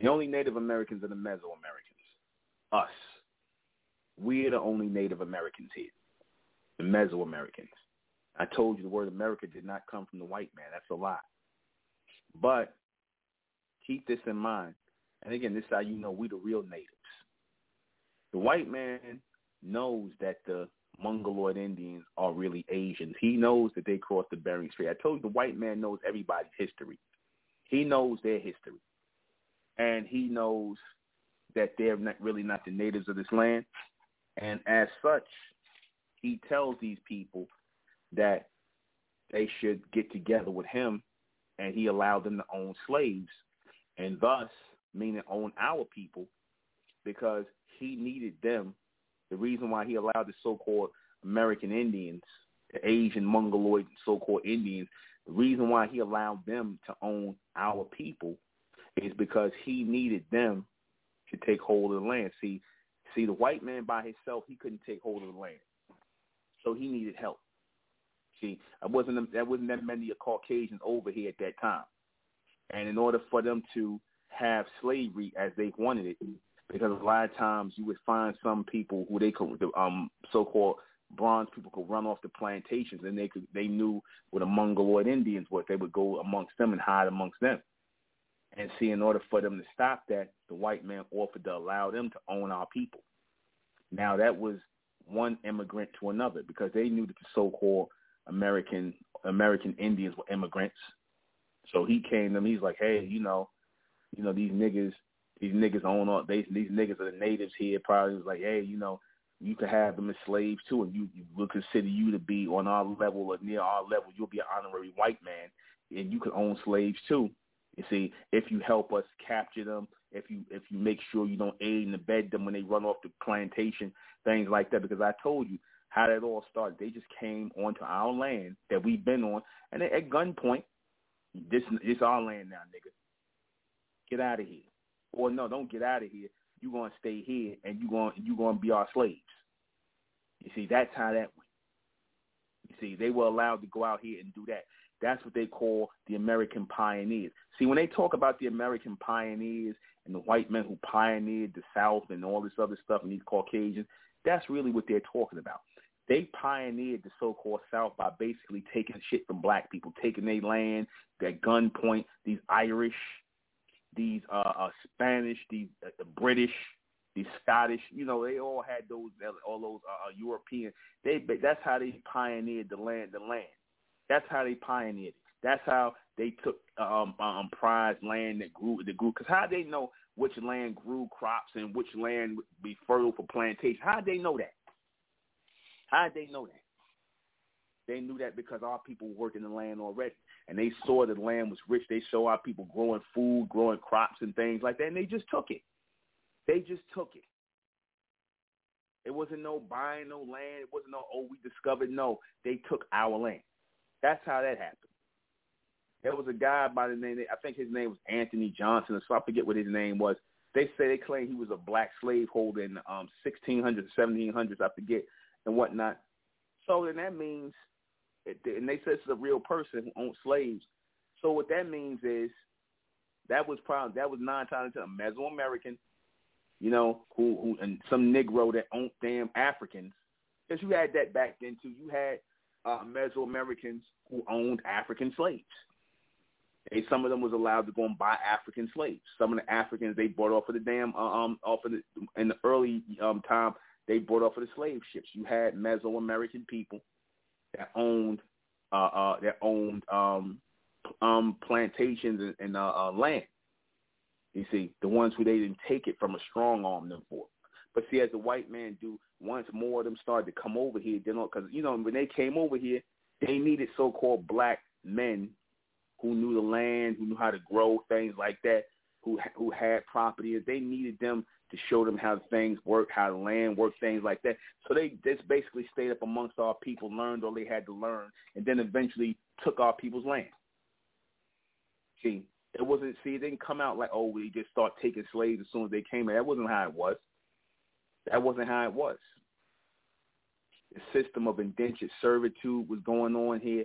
The only Native Americans are the Mesoamericans, us. We are the only Native Americans here, the Mesoamericans. I told you the word America did not come from the white man. That's a lie. But keep this in mind. And again, this is how you know we the real natives. The white man knows that the Mongoloid Indians are really Asians. He knows that they crossed the Bering Strait. I told you the white man knows everybody's history. He knows their history and he knows that they're not really not the natives of this land. And as such, he tells these people that they should get together with him, and he allowed them to own slaves, and thus, meaning own our people, because he needed them. The reason why he allowed the so-called American Indians, the Asian Mongoloid so-called Indians, the reason why he allowed them to own our people is because he needed them to take hold of the land. See, see, the white man by himself, he couldn't take hold of the land, so he needed help. See, I wasn't there wasn't that many Caucasians over here at that time, and in order for them to have slavery as they wanted it, because a lot of times you would find some people who they could, um, so-called bronze people could run off the plantations, and they could they knew where the Mongoloid Indians were. They would go amongst them and hide amongst them. And see, in order for them to stop that, the white man offered to allow them to own our people. Now that was one immigrant to another because they knew that the so-called American American Indians were immigrants. So he came to them. He's like, hey, you know, you know these niggas, these niggas own all. They, these niggas are the natives here. Probably was like, hey, you know, you could have them as slaves too, and you, you will consider you to be on our level or near our level. You'll be an honorary white man, and you can own slaves too. You see, if you help us capture them, if you if you make sure you don't aid and abet them when they run off the plantation, things like that. Because I told you how that all started. They just came onto our land that we've been on, and at gunpoint, this this our land now, nigga. Get out of here. Or no, don't get out of here. You gonna stay here, and you're gonna you gonna be our slaves. You see, that's how that went. You see, they were allowed to go out here and do that. That's what they call the American pioneers. See, when they talk about the American pioneers and the white men who pioneered the South and all this other stuff and these Caucasians, that's really what they're talking about. They pioneered the so-called South by basically taking shit from black people, taking their land, their gunpoint, these Irish, these uh, uh Spanish, these uh, the British, these Scottish, you know, they all had those, all those uh, uh European. They, that's how they pioneered the land, the land. That's how they pioneered it. That's how they took um, um, prized land that grew that grew. Because how they know which land grew crops and which land would be fertile for plantation? How they know that? How they know that? They knew that because our people worked in the land already, and they saw the land was rich. They saw our people growing food, growing crops, and things like that, and they just took it. They just took it. It wasn't no buying no land. It wasn't no oh we discovered. No, they took our land. That's how that happened. There was a guy by the name. I think his name was Anthony Johnson, so I forget what his name was. They say they claim he was a black slave holder in the um, 1600s, 1700s, I forget, and whatnot. So then that means, and they said it's a real person who owned slaves. So what that means is that was probably that was nine times a Mesoamerican, you know, who who and some Negro that owned damn Africans. Because you had that back then too. You had uh, Mesoamericans who owned African slaves. And some of them was allowed to go and buy African slaves. Some of the Africans they bought off of the damn uh, um off of the in the early um time they bought off of the slave ships. You had Mesoamerican people that owned uh uh that owned um um plantations and, and uh, uh land. You see, the ones who they didn't take it from a strong arm them for. But see, as the white man do, once more of them started to come over here, know, because you know when they came over here, they needed so-called black men who knew the land, who knew how to grow things like that, who who had property. They needed them to show them how things work, how the land worked, things like that. So they just basically stayed up amongst our people, learned all they had to learn, and then eventually took our people's land. See, it wasn't. See, it didn't come out like, oh, we just start taking slaves as soon as they came in. That wasn't how it was. That wasn't how it was. The system of indentured servitude was going on here.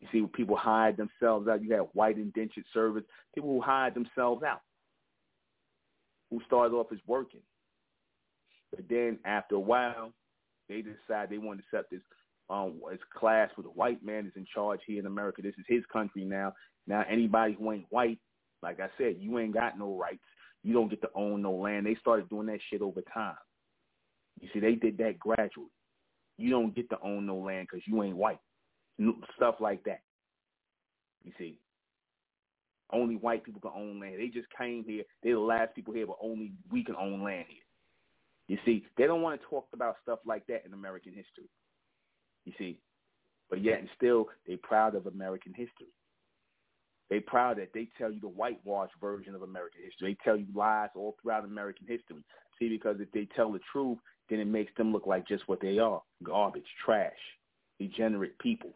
You see, people hide themselves out. You have white indentured servants, people who hide themselves out, who started off as working. But then after a while, they decide they want to set this um, as class where the white man is in charge here in America. This is his country now. Now anybody who ain't white, like I said, you ain't got no rights. You don't get to own no land. They started doing that shit over time. You see, they did that gradually. You don't get to own no land because you ain't white stuff like that. You see, only white people can own land. They just came here. They're the last people here, but only we can own land here. You see, they don't want to talk about stuff like that in American history. You see, but yet and still, they're proud of American history. They're proud that they tell you the whitewash version of American history. They tell you lies all throughout American history. See, because if they tell the truth, then it makes them look like just what they are: garbage, trash, degenerate people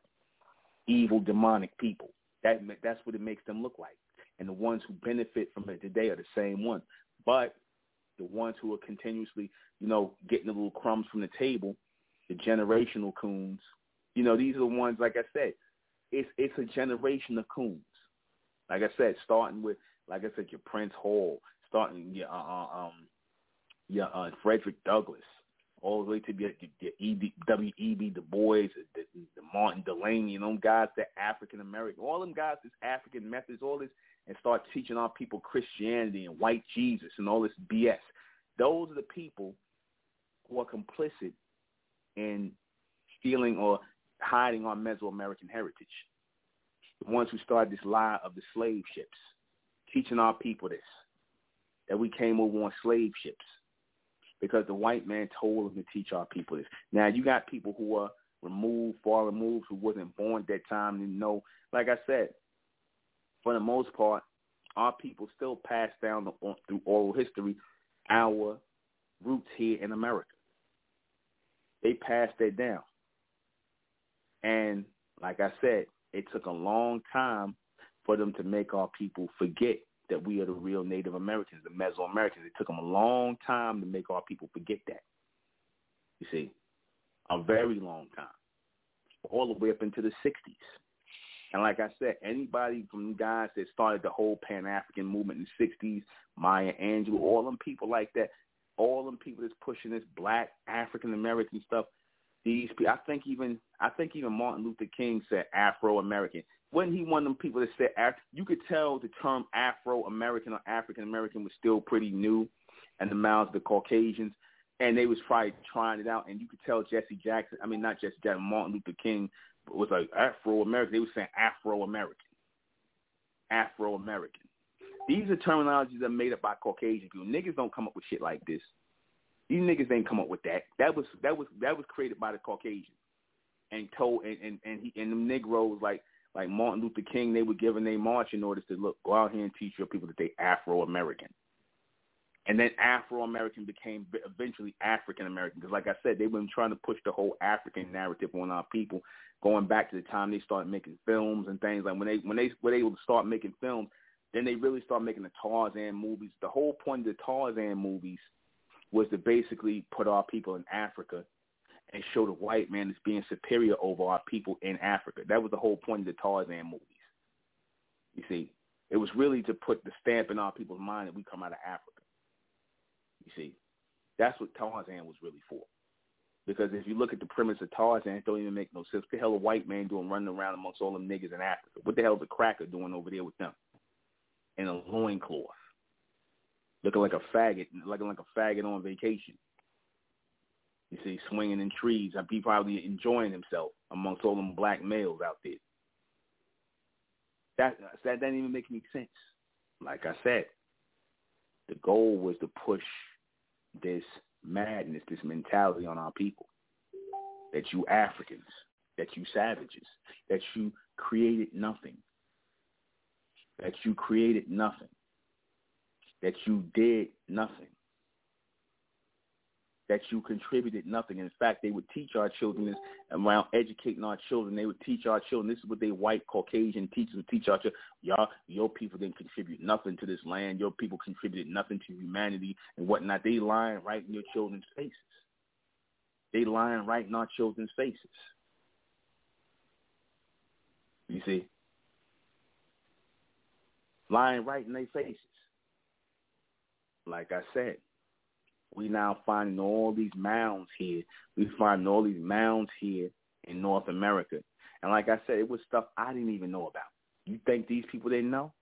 evil, demonic people. That that's what it makes them look like. And the ones who benefit from it today are the same ones. But the ones who are continuously, you know, getting the little crumbs from the table, the generational coons, you know, these are the ones. Like I said, it's it's a generation of coons. Like I said, starting with, like I said, your Prince Hall, starting your uh, uh um, your uh, Frederick Douglass, all the way to the, the, the W.E.B. Du Bois, the, the Martin Delany, you know, guys that African American, all them guys, this African methods, all this, and start teaching our people Christianity and white Jesus and all this BS. Those are the people who are complicit in stealing or hiding our Mesoamerican heritage. The ones who started this lie of the slave ships, teaching our people this, that we came over on slave ships because the white man told them to teach our people this. Now you got people who are removed, far removed, who wasn't born at that time and know. Like I said, for the most part, our people still pass down the, through oral history our roots here in America. They passed that down. And like I said, it took a long time for them to make our people forget that we are the real Native Americans, the Mesoamericans. It took them a long time to make our people forget that. You see, a very long time, all the way up into the 60s. And like I said, anybody from guys that started the whole Pan-African movement in the 60s, Maya Angelou, all them people like that, all them people that's pushing this black African-American stuff, these people, I think even I think even Martin Luther King said Afro-American when he one of them people that said you could tell the term Afro American or African American was still pretty new in the mouths of the Caucasians, and they was probably trying it out. And you could tell Jesse Jackson, I mean not Jesse Jackson, Martin Luther King was like Afro American. They were saying Afro American, Afro American. These are terminologies that are made up by Caucasian people. Niggas don't come up with shit like this. These niggas ain't come up with that. That was that was that was created by the Caucasians and told and and and, he, and the Negroes like like Martin Luther King, they were given their marching orders to look, go out here and teach your people that they Afro American. and then Afro American became eventually African American. Because, like I said, they've been trying to push the whole African narrative on our people, going back to the time they started making films and things like when they when they were able to start making films. Then they really start making the Tarzan movies. The whole point of the Tarzan movies was to basically put our people in Africa and show the white man as being superior over our people in Africa. That was the whole point of the Tarzan movies. You see, it was really to put the stamp in our people's mind that we come out of Africa. You see, that's what Tarzan was really for. Because if you look at the premise of Tarzan, it don't even make no sense. What the hell a white man doing running around amongst all them niggas in Africa? What the hell is a cracker doing over there with them? In a loincloth. Looking like a faggot, looking like a faggot on vacation. You see, swinging in trees. Be probably enjoying himself amongst all them black males out there. That that doesn't even make any sense. Like I said, the goal was to push this madness, this mentality on our people. That you Africans, that you savages, that you created nothing. That you created nothing. That you did nothing that you contributed nothing. In fact, they would teach our children this around educating our children. They would teach our children. This is what they white Caucasian teachers would teach our children. Y'all, your people didn't contribute nothing to this land. Your people contributed nothing to humanity and whatnot. They lying right in your children's faces. They lying right in our children's faces. You see? Lying right in their faces. Like I said, we now finding all these mounds here. We finding all these mounds here in North America. And like I said, it was stuff I didn't even know about. You think these people didn't know?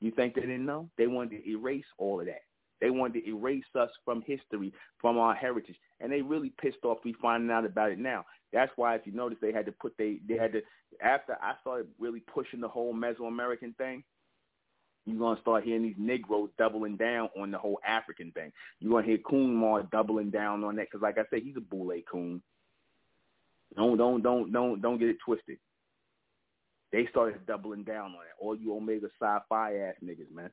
You think they didn't know? They wanted to erase all of that. They wanted to erase us from history, from our heritage, and they really pissed off me finding out about it now. That's why, if you notice, they had to put they they had to after I started really pushing the whole Mesoamerican thing you're gonna start hearing these Negroes doubling down on the whole African thing. You're gonna hear Coon doubling down on that because, like I said, he's a boule coon. Don't don't don't don't don't get it twisted. They started doubling down on it. All you Omega Psi ass niggas, man.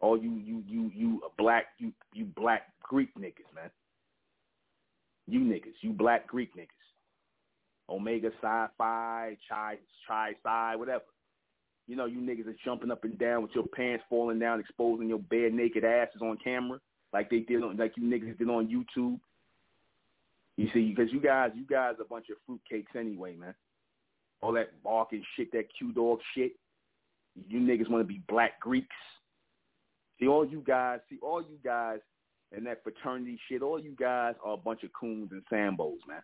All you you you you black you you black Greek niggas, man. You niggas, you black Greek niggas. Omega Phi, Chi Chi Psi, whatever. You know, you niggas are jumping up and down with your pants falling down, exposing your bare naked asses on camera, like they did on, like you niggas did on YouTube. You see, because you guys, you guys are a bunch of fruitcakes anyway, man. All that barking shit, that Q dog shit. You niggas want to be black Greeks. See, all you guys, see, all you guys and that fraternity shit, all you guys are a bunch of coons and sambos, man.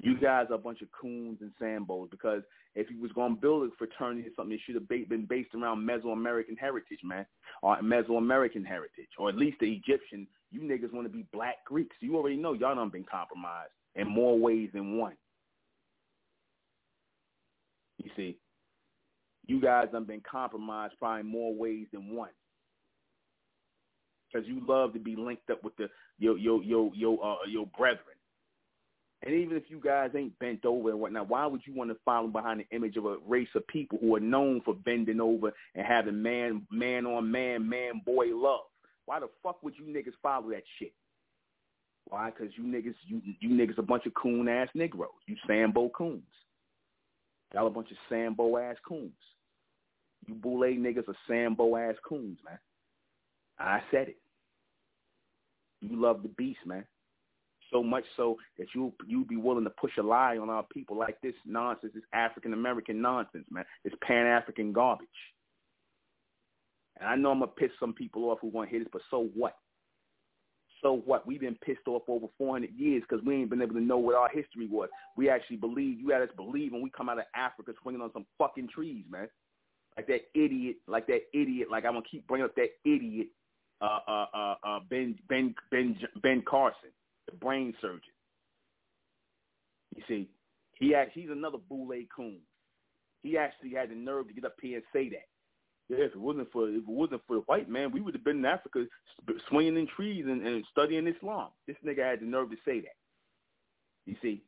You guys are a bunch of coons and sambos because if he was going to build a fraternity or something, it should have been based around Mesoamerican heritage, man, or Mesoamerican heritage, or at least the Egyptian. You niggas want to be black Greeks. You already know y'all done been compromised in more ways than one. You see, you guys done been compromised probably more ways than one. Because you love to be linked up with the your your your your uh, your brethren. And even if you guys ain't bent over and whatnot, why would you want to follow behind the image of a race of people who are known for bending over and having man, man on man, man boy love? Why the fuck would you niggas follow that shit? Why? Because you niggas, you you niggas a bunch of coon ass Negroes. You Sambo coons. Y'all a bunch of Sambo ass coons. You boule niggas are Sambo ass coons, man. I said it. You love the beast, man so much so that you you be willing to push a lie on our people like this nonsense, this African American nonsense, man. This Pan African garbage. And I know I'm gonna piss some people off who want to hear this, but so what? So what? We've been pissed off over 400 years because we ain't been able to know what our history was. We actually believe. You had us believe when we come out of Africa swinging on some fucking trees, man. Like that idiot, like that idiot. Like I'm gonna keep bringing up that idiot, uh, uh, uh, uh, Ben, Ben, Ben, Ben Carson the brain surgeon. You see, he actually, he's another boule coon. He actually had the nerve to get up here and say that. Yeah, if it wasn't for if it wasn't for the white man, we would have been in Africa swinging in trees and, and studying Islam. This nigga had the nerve to say that. You see,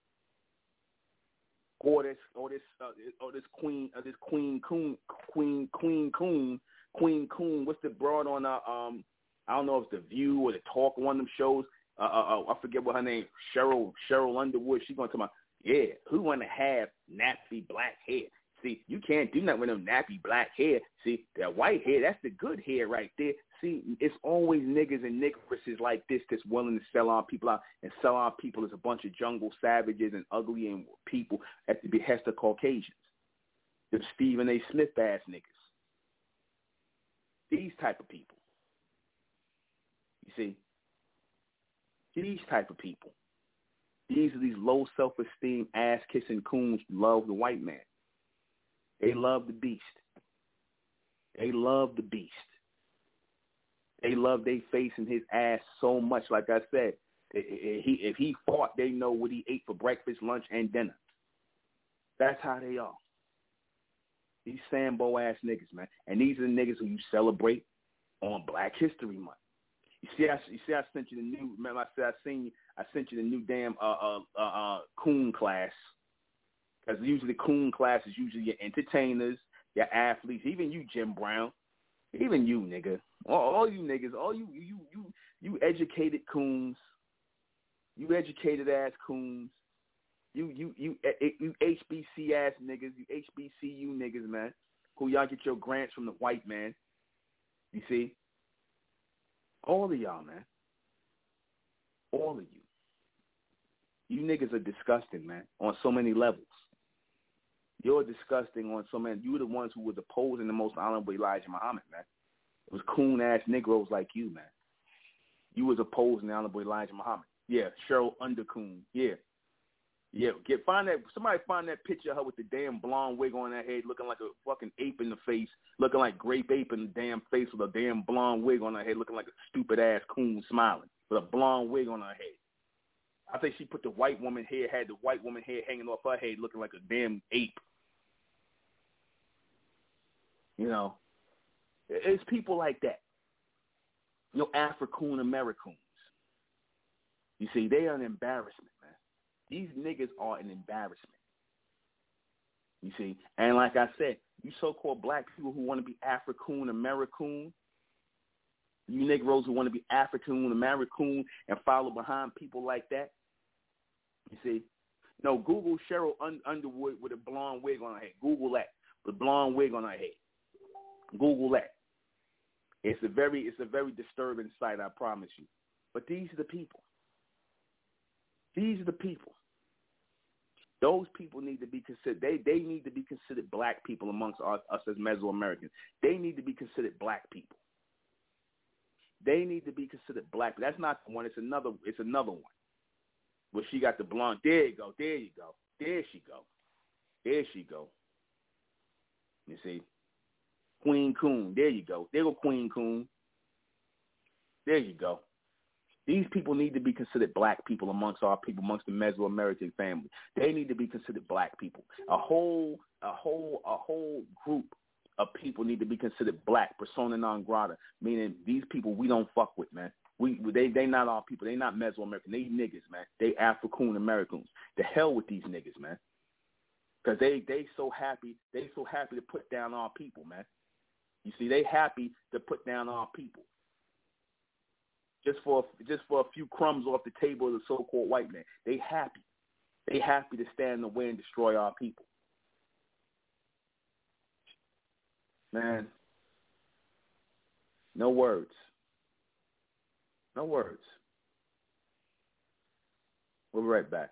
or this or this uh, or this queen or this queen coon queen queen coon Queen Coon. What's the broad on uh, um? I don't know if it's the View or the Talk one of them shows. Uh, uh, uh I forget what her name. Cheryl Cheryl Underwood. She's gonna tell my yeah. Who wanna have nappy black hair? See, you can't do nothing with them nappy black hair. See, that white hair, that's the good hair right there. See, it's always niggas and niggeresses like this that's willing to sell our people out and sell our people as a bunch of jungle savages and ugly and people at the behest of Caucasians. The Stephen A. Smith ass niggas. These type of people. You see? These type of people. These are these low self-esteem, ass-kissing coons love the white man. They love the beast. They love the beast. They love they face and his ass so much. Like I said, he if he fought, they know what he ate for breakfast, lunch, and dinner. That's how they are. These Sambo ass niggas, man, and these are the niggas who you celebrate on Black History Month. You see, I you see, I sent you the new. Remember, I said I seen I sent you the new damn uh uh uh, uh coon class. Because usually coon class is usually your entertainers, your athletes, even you, Jim Brown, even you, nigga, all, all you niggas, all you you you you educated coons, you educated ass coons, you you you you HBC ass niggas, you HBCU niggas, man, who y'all get your grants from the white man. You see, all of y'all, man, all of you. You niggas are disgusting, man, on so many levels. You're disgusting on so many. You were the ones who was opposing the most honorable Elijah Muhammad, man. It was coon ass Negroes like you, man. You was opposing the honorable Elijah Muhammad. Yeah, Cheryl Undercoon. Yeah. Yeah, get find that somebody find that picture of her with the damn blonde wig on her head, looking like a fucking ape in the face, looking like grape ape in the damn face with a damn blonde wig on her head, looking like a stupid ass coon smiling with a blonde wig on her head. I think she put the white woman hair, had the white woman hair hanging off her head, looking like a damn ape. You know, it's people like that. You know, African Americans. You see, they are an embarrassment. These niggas are an embarrassment. You see, and like I said, you so-called black people who want to be African American, you Negroes who want to be African American and follow behind people like that. You see, no, Google Cheryl Underwood with a blonde wig on her head. Google that, with blonde wig on her head. Google that. It's a very it's a very disturbing sight, I promise you. But these are the people. These are the people. Those people need to be considered. They they need to be considered black people amongst us, us as Mesoamericans. They need to be considered black people. They need to be considered black. That's not the one. It's another. It's another one. Where she got the blonde. There you go. There you go. There she go. There she go. You see. Queen Coon. There you go. There go Queen Coon. There you go. These people need to be considered black people amongst our people, amongst the Mesoamerican family. They need to be considered black people. A whole, a whole, a whole group of people need to be considered black, persona non grata, meaning these people we don't fuck with, man. We they they not our people. They not Mesoamerican. They niggas, man. They African Americans. The hell with these niggas, man. Cause they they so happy they so happy to put down our people, man. You see, they happy to put down our people just for just for a few crumbs off the table of the so-called white man. They happy. They happy to stand in the way and destroy our people. Man, no words. No words. We'll be right back.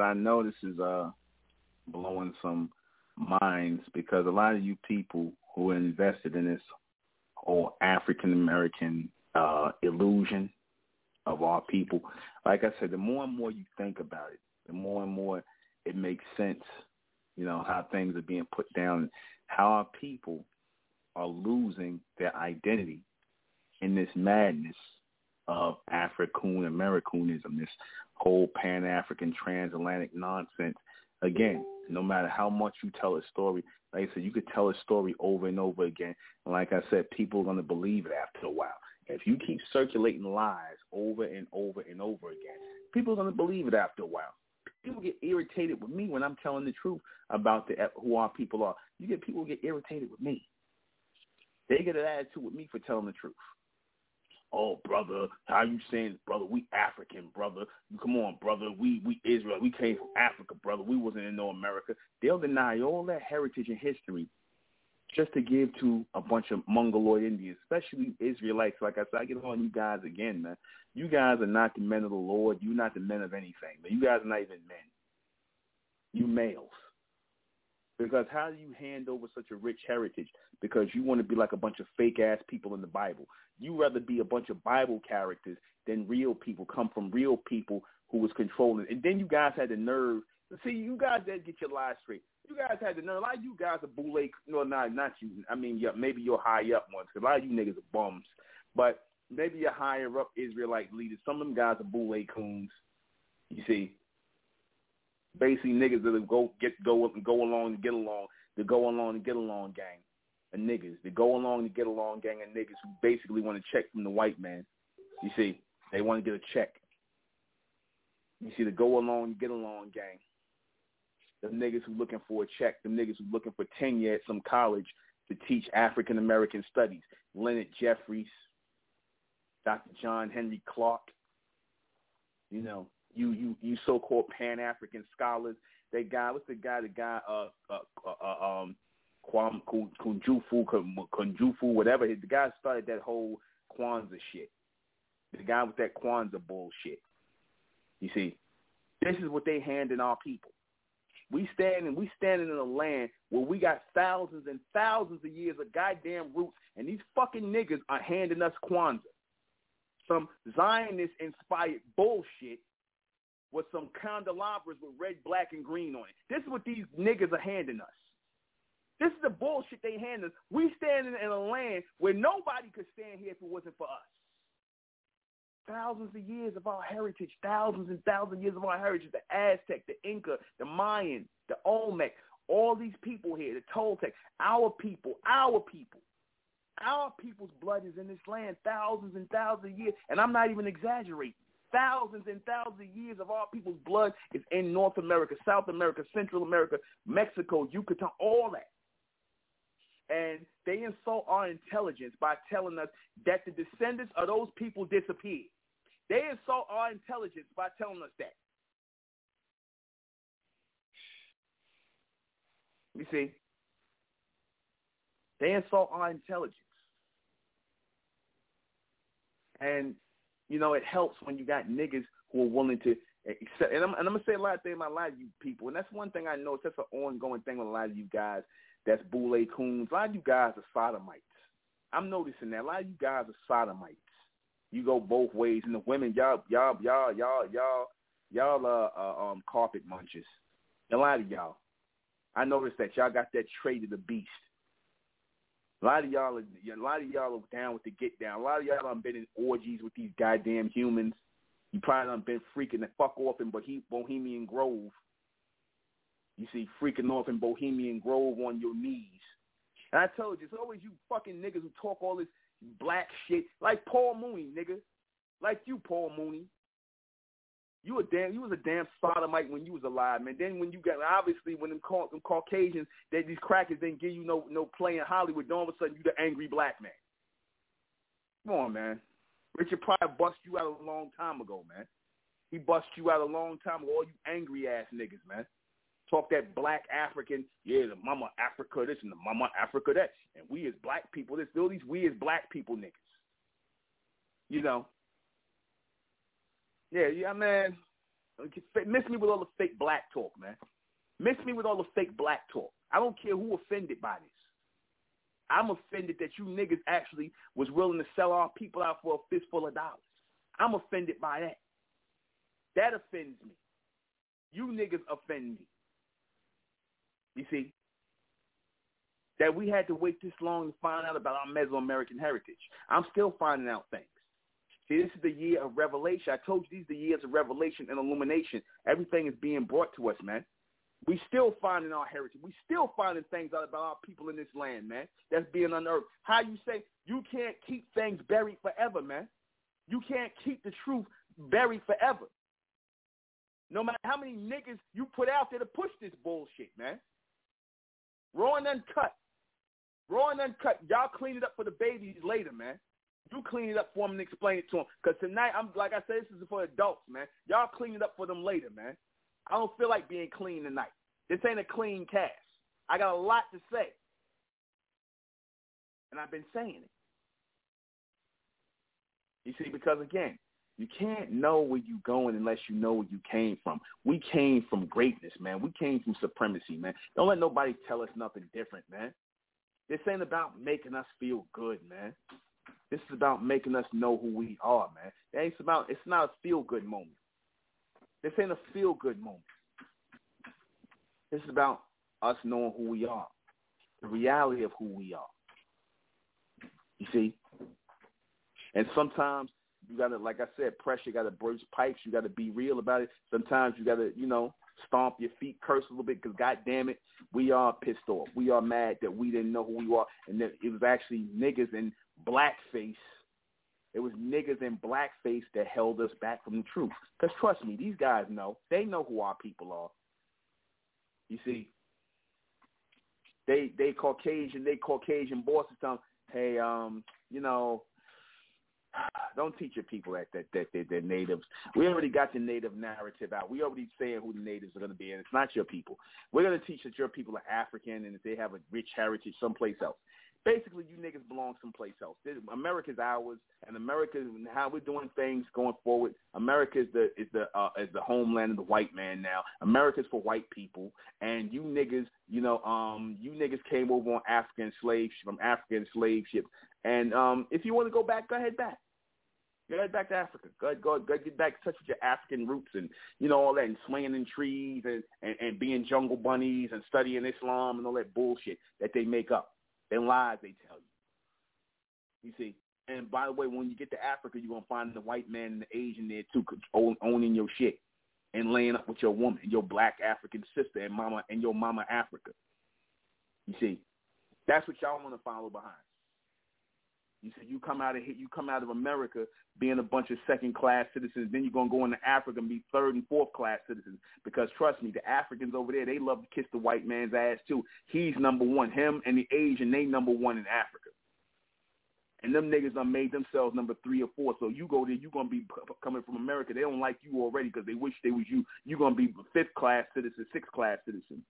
I know this is uh blowing some minds because a lot of you people who are invested in this whole African American uh, illusion of our people, like I said, the more and more you think about it, the more and more it makes sense. You know how things are being put down, how our people are losing their identity in this madness of African Americanism, this whole Pan African transatlantic nonsense. Again, no matter how much you tell a story, like I said, you could tell a story over and over again. And like I said, people are going to believe it after a while. If you keep circulating lies over and over and over again, people are going to believe it after a while. People get irritated with me when I'm telling the truth about the who our people are. You get people get irritated with me. They get an attitude with me for telling the truth oh brother, how you saying, brother? We African, brother. Come on, brother. We we Israel. We came from Africa, brother. We wasn't in no America. They'll deny all that heritage and history just to give to a bunch of Mongoloid Indians, especially Israelites. Like I said, I get on you guys again, man. You guys are not the men of the Lord. You're not the men of anything. Man. You guys are not even men. You males. Because how do you hand over such a rich heritage? Because you want to be like a bunch of fake ass people in the Bible. You rather be a bunch of Bible characters than real people, come from real people who was controlling. And then you guys had the nerve. See, you guys did get your lies straight. You guys had the nerve. A lot of you guys are boule. No, not not you. I mean, yeah, maybe you're high up ones. Cause a lot of you niggas are bums. But maybe you're higher up Israelite leaders. Some of them guys are boule coons. You see, basically niggas that go get go and go along and get along, the go along and get along gang of niggas, the go along to get along gang of niggas who basically want to check from the white man. You see, they want to get a check. You see, the go along and get along gang. The niggas who looking for a check, the niggas who looking for tenure at some college to teach African American studies. Leonard Jeffries, Dr. John Henrik Clarke, you know, you you you so-called Pan African scholars. That guy, what's the guy? The guy, uh, uh, uh, uh um, Kwam Kunjufu, whatever. The guy started that whole Kwanzaa shit. The guy with that Kwanzaa bullshit. You see, this is what they hand in our people. We standing, we standing in a land where we got thousands and thousands of years of goddamn roots, and these fucking niggas are handing us Kwanzaa, some Zionist-inspired bullshit with some candelabras with red, black, and green on it. This is what these niggas are handing us. This is the bullshit they hand us. We standing in a land where nobody could stand here if it wasn't for us. Thousands of years of our heritage, thousands and thousands of years of our heritage, the Aztec, the Inca, the Mayan, the Olmec, all these people here, the Toltec, our people, our people. Our people's blood is in this land thousands and thousands of years, and I'm not even exaggerating. Thousands and thousands of years of our people's blood is in North America, South America, Central America, Mexico, Yucatan, all that. And they insult our intelligence by telling us that the descendants of those people disappeared. They insult our intelligence by telling us that. You see, they insult our intelligence. And you know, it helps when you got niggas who are willing to accept. And I'm, and I'm gonna say a lot of things about a lot of you people, and that's one thing I know. It's just an ongoing thing with a lot of you guys. That's boule coons. A lot of you guys are sodomites. I'm noticing that a lot of you guys are sodomites. You go both ways, and the women, y'all, y'all, y'all, y'all, y'all, y'all are uh, um, carpet munchers. A lot of y'all. I noticed that y'all got that trait of the beast. A lot of y'all, are, a lot of y'all are down with the get down. A lot of y'all have been in orgies with these goddamn humans. You probably done been freaking the fuck off in Bohemian Grove. You see, freaking off in Bohemian Grove on your knees. And I told you, it's always you fucking niggas who talk all this black shit, like Paul Mooney, nigga, like you, Paul Mooney. You a damn, you was a damn sodomite when you was alive, man. Then when you got, obviously, when them, them Caucasians, that these crackers didn't give you no no play in Hollywood, then all of a sudden you the angry black man. Come on, man. Richard Pryor bust you out a long time ago, man. He bust you out a long time ago. All you angry ass niggas, man. Talk that black African, yeah, the mama Africa this and the mama Africa that, and we as black people this. All these we as black people niggas. You know, yeah, yeah, man. Miss me with all the fake black talk, man. Miss me with all the fake black talk. I don't care who offended by this. I'm offended that you niggas actually was willing to sell our people out for a fistful of dollars. I'm offended by that. That offends me. You niggas offend me. You see? That we had to wait this long to find out about our Mesoamerican heritage. I'm still finding out things. This is the year of revelation. I told you these are the years of revelation and illumination. Everything is being brought to us, man. We still finding our heritage. We still finding things out about our people in this land, man. That's being unearthed. How you say you can't keep things buried forever, man. You can't keep the truth buried forever. No matter how many niggas you put out there to push this bullshit, man. Raw and uncut. Raw and uncut. Y'all clean it up for the babies later, man. You clean it up for them and explain it to them. Because tonight, I'm like I said, this is for adults, man. Y'all clean it up for them later, man. I don't feel like being clean tonight. This ain't a clean cast. I got a lot to say. And I've been saying it. You see, because again, you can't know where you're going unless you know where you came from. We came from greatness, man. We came from supremacy, man. Don't let nobody tell us nothing different, man. This ain't about making us feel good, man. This is about making us know who we are, man. It ain't about it's not a feel good moment. This ain't a feel good moment. This is about us knowing who we are, the reality of who we are. You see? And sometimes you gotta, like I said, pressure. You gotta burst pipes. You gotta be real about it. Sometimes you gotta, you know, stomp your feet, curse a little bit, because God damn it, we are pissed off. We are mad that we didn't know who we are, and that it was actually niggas in blackface. It was niggas in blackface that held us back from the truth. Because trust me, these guys know. They know who our people are. You see, they they Caucasian, they Caucasian bosses tell them, hey, um, you know, don't teach your people that that that they're, they're natives. We already got the native narrative out. We already saying who the natives are going to be, and it's not your people. We're going to teach that your people are African and that they have a rich heritage someplace else basically you niggas belong someplace else. America's ours, and America and how we're doing things going forward. America is the is the uh, is the homeland of the white man now. America's for white people, and you niggas, you know, um, you niggas came over on African slaves from African slave ships, and um, if you want to go back, go ahead back. Go ahead back to Africa. Go ahead, go, go get back in touch with your African roots and you know all that, and swinging in trees and, and and being jungle bunnies and studying Islam and all that bullshit that they make up and lies they tell you. You see, and by the way, when you get to Africa, you're gonna find the white man and the Asian there too, owning your shit and laying up with your woman, your black African sister and mama and your mama Africa. You see, that's what y'all want to follow behind. You said you come out of you come out of America being a bunch of second class citizens, then you're gonna go into Africa and be third and fourth class citizens. Because trust me, the Africans over there, they love to kiss the white man's ass too. He's number one. Him and the Asian, they number one in Africa. And them niggas done made themselves number three or four. So you go there, you gonna be coming from America. They don't like you already because they wish they was you. You gonna be fifth class citizen, sixth class citizen.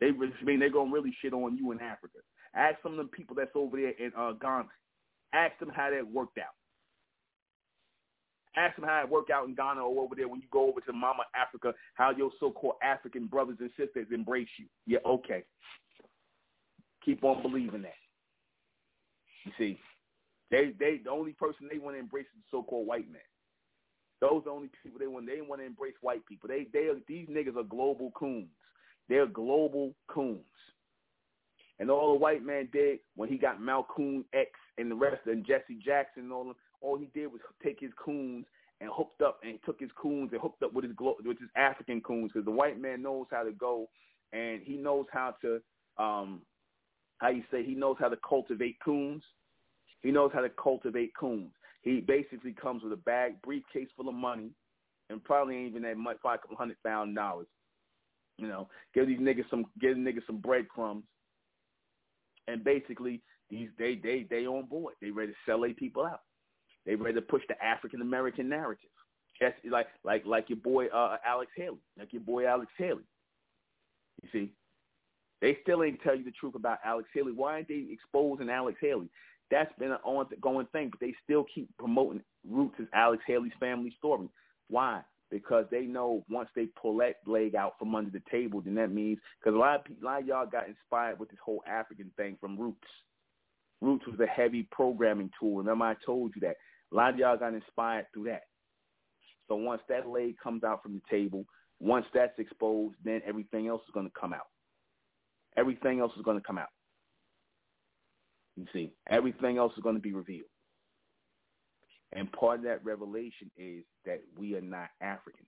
They I mean they're gonna really shit on you in Africa. Ask some of the people that's over there in uh, Ghana. Ask them how that worked out. Ask them how it worked out in Ghana or over there when you go over to Mama Africa, how your so-called African brothers and sisters embrace you. Yeah, okay. Keep on believing that. You see, they they the only person they want to embrace is the so-called white man. Those are the only people they want. They want to embrace white people. They they are, these niggas are global coons. They're global coons. And all the white man did when he got Malcolm X and the rest and Jesse Jackson and all them, all he did was take his coons and hooked up and took his coons and hooked up with his with his African coons because the white man knows how to go and he knows how to um how you say he knows how to cultivate coons. He knows how to cultivate coons. He basically comes with a bag briefcase full of money and probably ain't even that much, probably a couple hundred thousand dollars. You know, give these niggas some give niggas some breadcrumbs and basically these they they they on board. They ready to sell their people out. They ready to push the African American narrative. Just like like like your boy uh, Alex Haley, like your boy Alex Haley. You see, they still ain't tell you the truth about Alex Haley. Why aren't they exposing Alex Haley? That's been an ongoing thing, but they still keep promoting Roots as Alex Haley's family story. Why? because they know once they pull that leg out from under the table, then that means because a lot of a lot of y'all got inspired with this whole African thing from Roots. Roots was a heavy programming tool. Remember, I told you that a lot of y'all got inspired through that. So once that leg comes out from the table, once that's exposed, then everything else is going to come out. Everything else is going to come out. You see, everything else is going to be revealed. And part of that revelation is that we are not Africans.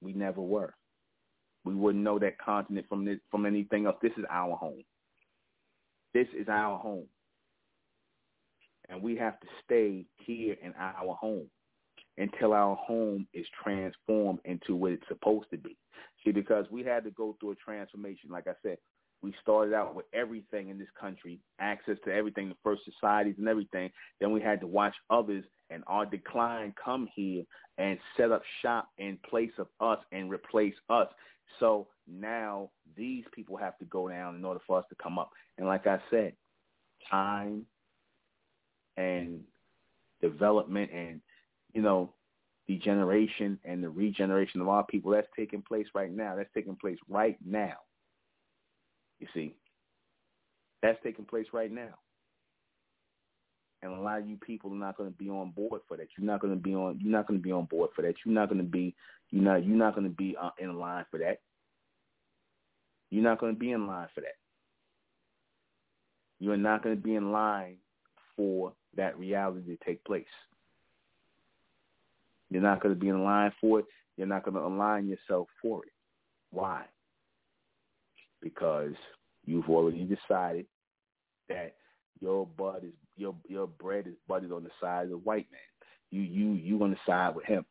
We never were. We wouldn't know that continent from this, from anything else. This is our home. This is our home. And we have to stay here in our home until our home is transformed into what it's supposed to be. See, because we had to go through a transformation. Like I said, we started out with everything in this country, access to everything, the first societies and everything. Then we had to watch others and our decline come here and set up shop in place of us and replace us. So now these people have to go down in order for us to come up. And like I said, time and development and, you know, degeneration and the regeneration of our people, that's taking place right now. That's taking place right now. You see, that's taking place right now. And a lot of you people are not going to be on board for that. You're not going to be on. You're not going to be on board for that. You're not going to be. You're not. You're not going to be uh, in line for that. You're not going to be in line for that. You are not going to be in line for that reality to take place. You're not going to be in line for it. You're not going to align yourself for it. Why? because you've already decided that your bud is your your bread is buttered on the side of the white man. You you you want to side with him.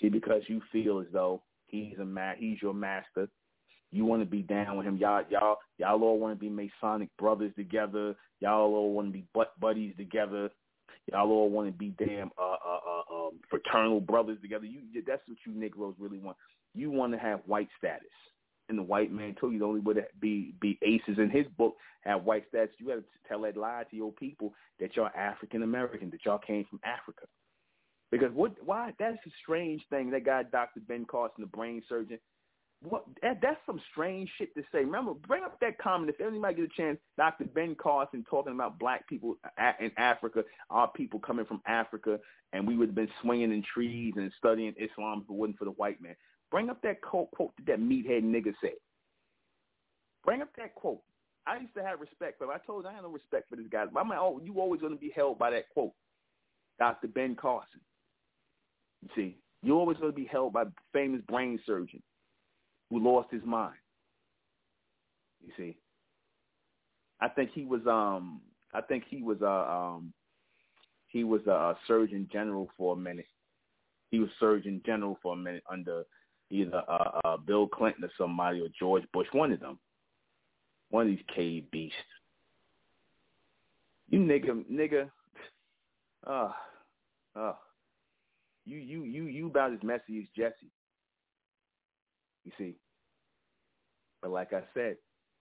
See, because you feel as though he's a ma- he's your master. You want to be down with him. Y'all y'all y'all all want to be Masonic brothers together. Y'all all want to be butt buddies together. Y'all all want to be damn uh, uh, uh, um, fraternal brothers together. You that's what you Negroes really want. You want to have white status and the white man told you the only way to be be aces in his book have white stats. You got to tell that lie to your people that y'all African American, that y'all came from Africa. Because what? Why? That's a strange thing. That guy, Dr. Ben Carson, the brain surgeon. What? That, that's some strange shit to say. Remember, bring up that comment if anybody get a chance. Dr. Ben Carson talking about black people in Africa, our people coming from Africa, and we would have been swinging in trees and studying Islam if it wasn't for the white man. Bring up that quote, quote that that meathead nigga said. Bring up that quote. I used to have respect for him. I told you I had no respect for this guy. But I'm like, oh, you always going to be held by that quote. Dr. Ben Carson. You see, you're always going to be held by famous brain surgeon who lost his mind. You see, I think he was um I think he was a uh, um he was a surgeon general for a minute. He was surgeon general for a minute under either uh, uh, Bill Clinton or somebody or George Bush, one of them. One of these cave beasts. You nigga, nigga, uh, uh, you, you, you, you about as messy as Jesse. You see. But like I said,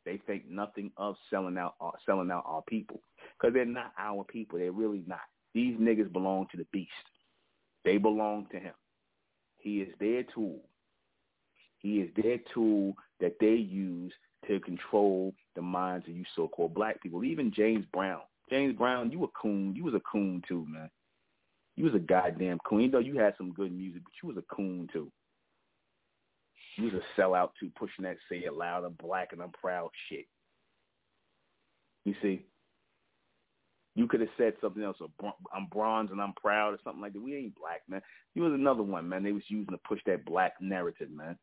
they think nothing of selling out, uh, selling out our people because they're not our people. They're really not. These niggas belong to the beast. They belong to him. He is their tool. He is their tool that they use to control the minds of you so-called black people. Even James Brown. James Brown, you a coon. You was a coon too, man. You was a goddamn coon. Know you had some good music, but you was a coon too. You was a sellout too, pushing that say it loud, I'm black and I'm proud shit. You see? You could have said something else. I'm bronze and I'm proud or something like that. We ain't black, man. You was another one, man. They was using to push that black narrative, man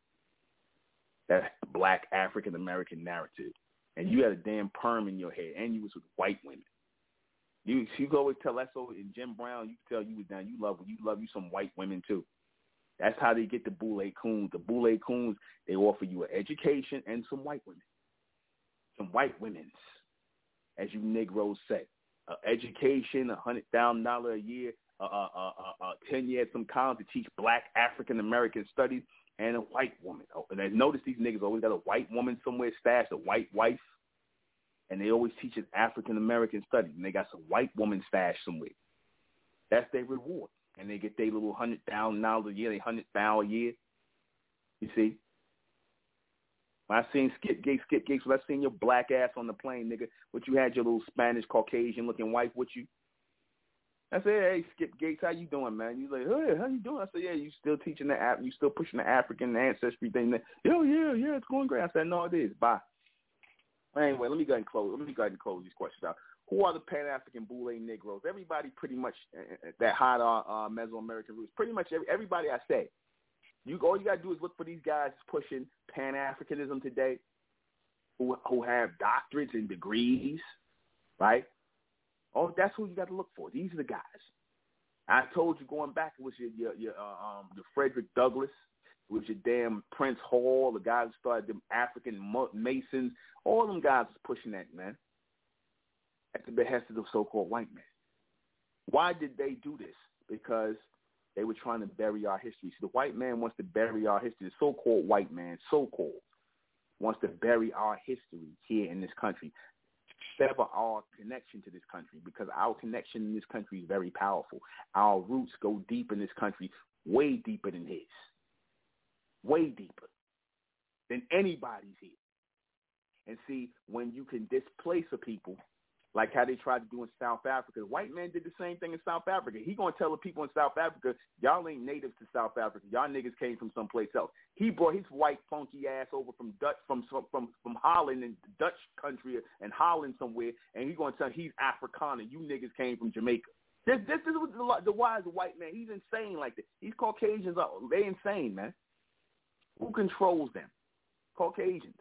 that black African American narrative, and you had a damn perm in your head, and you was with white women. You you go that's over in Jim Brown. You tell you was down. You love you love you some white women too. That's how they get the boule coons. The boule coons they offer you an education and some white women, some white women's, as you Negroes say, uh, education, a hundred thousand dollar a year, uh, uh, uh, uh, ten years some college to teach Black African American studies, and a white woman. Oh, and I notice these niggas always got a white woman somewhere stashed, a white wife, and they always teach us African American studies, and they got some white woman stashed somewhere. That's their reward. and they get their little hundred thousand dollars a year, they hundred thousand a year. You see? When I seen Skip Gates, Skip Gates, when I seen your black ass on the plane, nigga, what you had your little Spanish Caucasian looking wife with you. I said, hey, Skip Gates, how you doing, man? He's like, hey, how you doing? I said, yeah, you still teaching the app, you still pushing the African ancestry thing. Oh, yeah, yeah, yeah, it's going great. I said, no, it is. Bye. Anyway, let me go ahead and close. Let me go ahead and close these questions out. Who are the Pan African Boule Negroes? Everybody, pretty much uh, that hot uh, uh, Mesoamerican roots. Pretty much every, everybody I say. You all you gotta do is look for these guys pushing Pan Africanism today, who who have doctorates and degrees, right? Oh, that's who you got to look for. These are the guys. I told you going back it was your your, your uh, um your Frederick Douglass, it was your damn Prince Hall, the guys who started them African Masons. All them guys was pushing that man at the behest of the so-called white man. Why did they do this? Because they were trying to bury our history. So the white man wants to bury our history. The so-called white man, so-called, wants to bury our history here in this country sever our connection to this country because our connection in this country is very powerful. Our roots go deep in this country, way deeper than his, way deeper than anybody's here. And see, when you can displace a people like how they tried to do in South Africa. The white man did the same thing in South Africa. He gonna tell the people in South Africa, y'all ain't natives to South Africa. Y'all niggas came from someplace else. He brought his white funky ass over from Dutch from from from from Holland and Dutch country and Holland somewhere, and he gonna tell he's Afrikaner. You niggas came from Jamaica. This this is the, the wise white man. He's insane like this. These Caucasians are they insane, man. Who controls them? Caucasians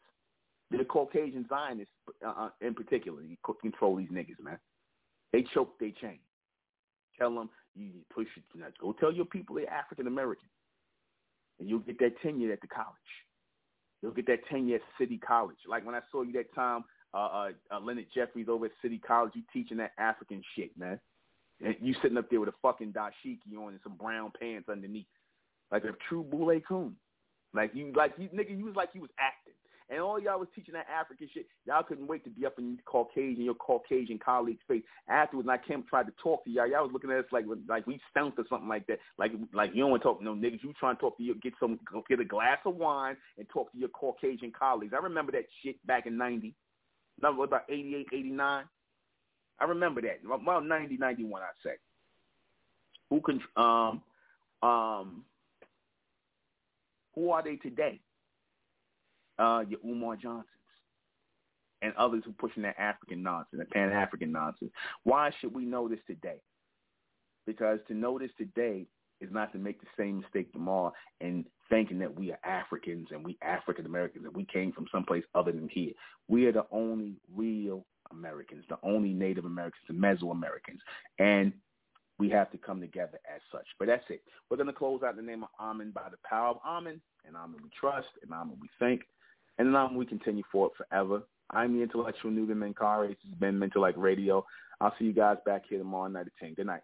the Caucasian Zionists uh, uh in particular you control these niggas, man. They choke they chain. Tell them you push it. Know, go tell your people they're African American, and you'll get that tenure at the college. You'll get that tenure at City College. Like when I saw you that time, uh, uh, uh, Leonard Jeffries over at City College, you teaching that African shit, man. And you sitting up there with a fucking dashiki on and some brown pants underneath, like a true boule coon. Like you, like you, nigga, you was like you was acting. And all y'all was teaching that African shit. Y'all couldn't wait to be up in Caucasian, your Caucasian colleagues' face. Afterwards, when I came tried to talk to y'all, y'all was looking at us like like we stunk or something like that. Like like you don't want to talk to no niggas. You trying to talk to your get some get a glass of wine and talk to your Caucasian colleagues. I remember that shit back in ninety. No, about 88, 89. I remember that. About 90, 91, I'd say. Who can um um who are they today? Uh, your Umar Johnsons and others who pushing that African nonsense, that Pan-African nonsense. Why should we know this today? Because to know this today is not to make the same mistake tomorrow and thinking that we are Africans and we African Americans and we came from someplace other than here. We are the only real Americans, the only Native Americans, the Mesoamericans. And we have to come together as such. But that's it. We're going to close out the name of Amen by the power of Amen, and Amen we trust, and Amen we think. And then we continue forward forever. I'm the intellectual Nuben Menkarayzz. This has been Mentellect Radio. I'll see you guys back here tomorrow night at 10. Good night.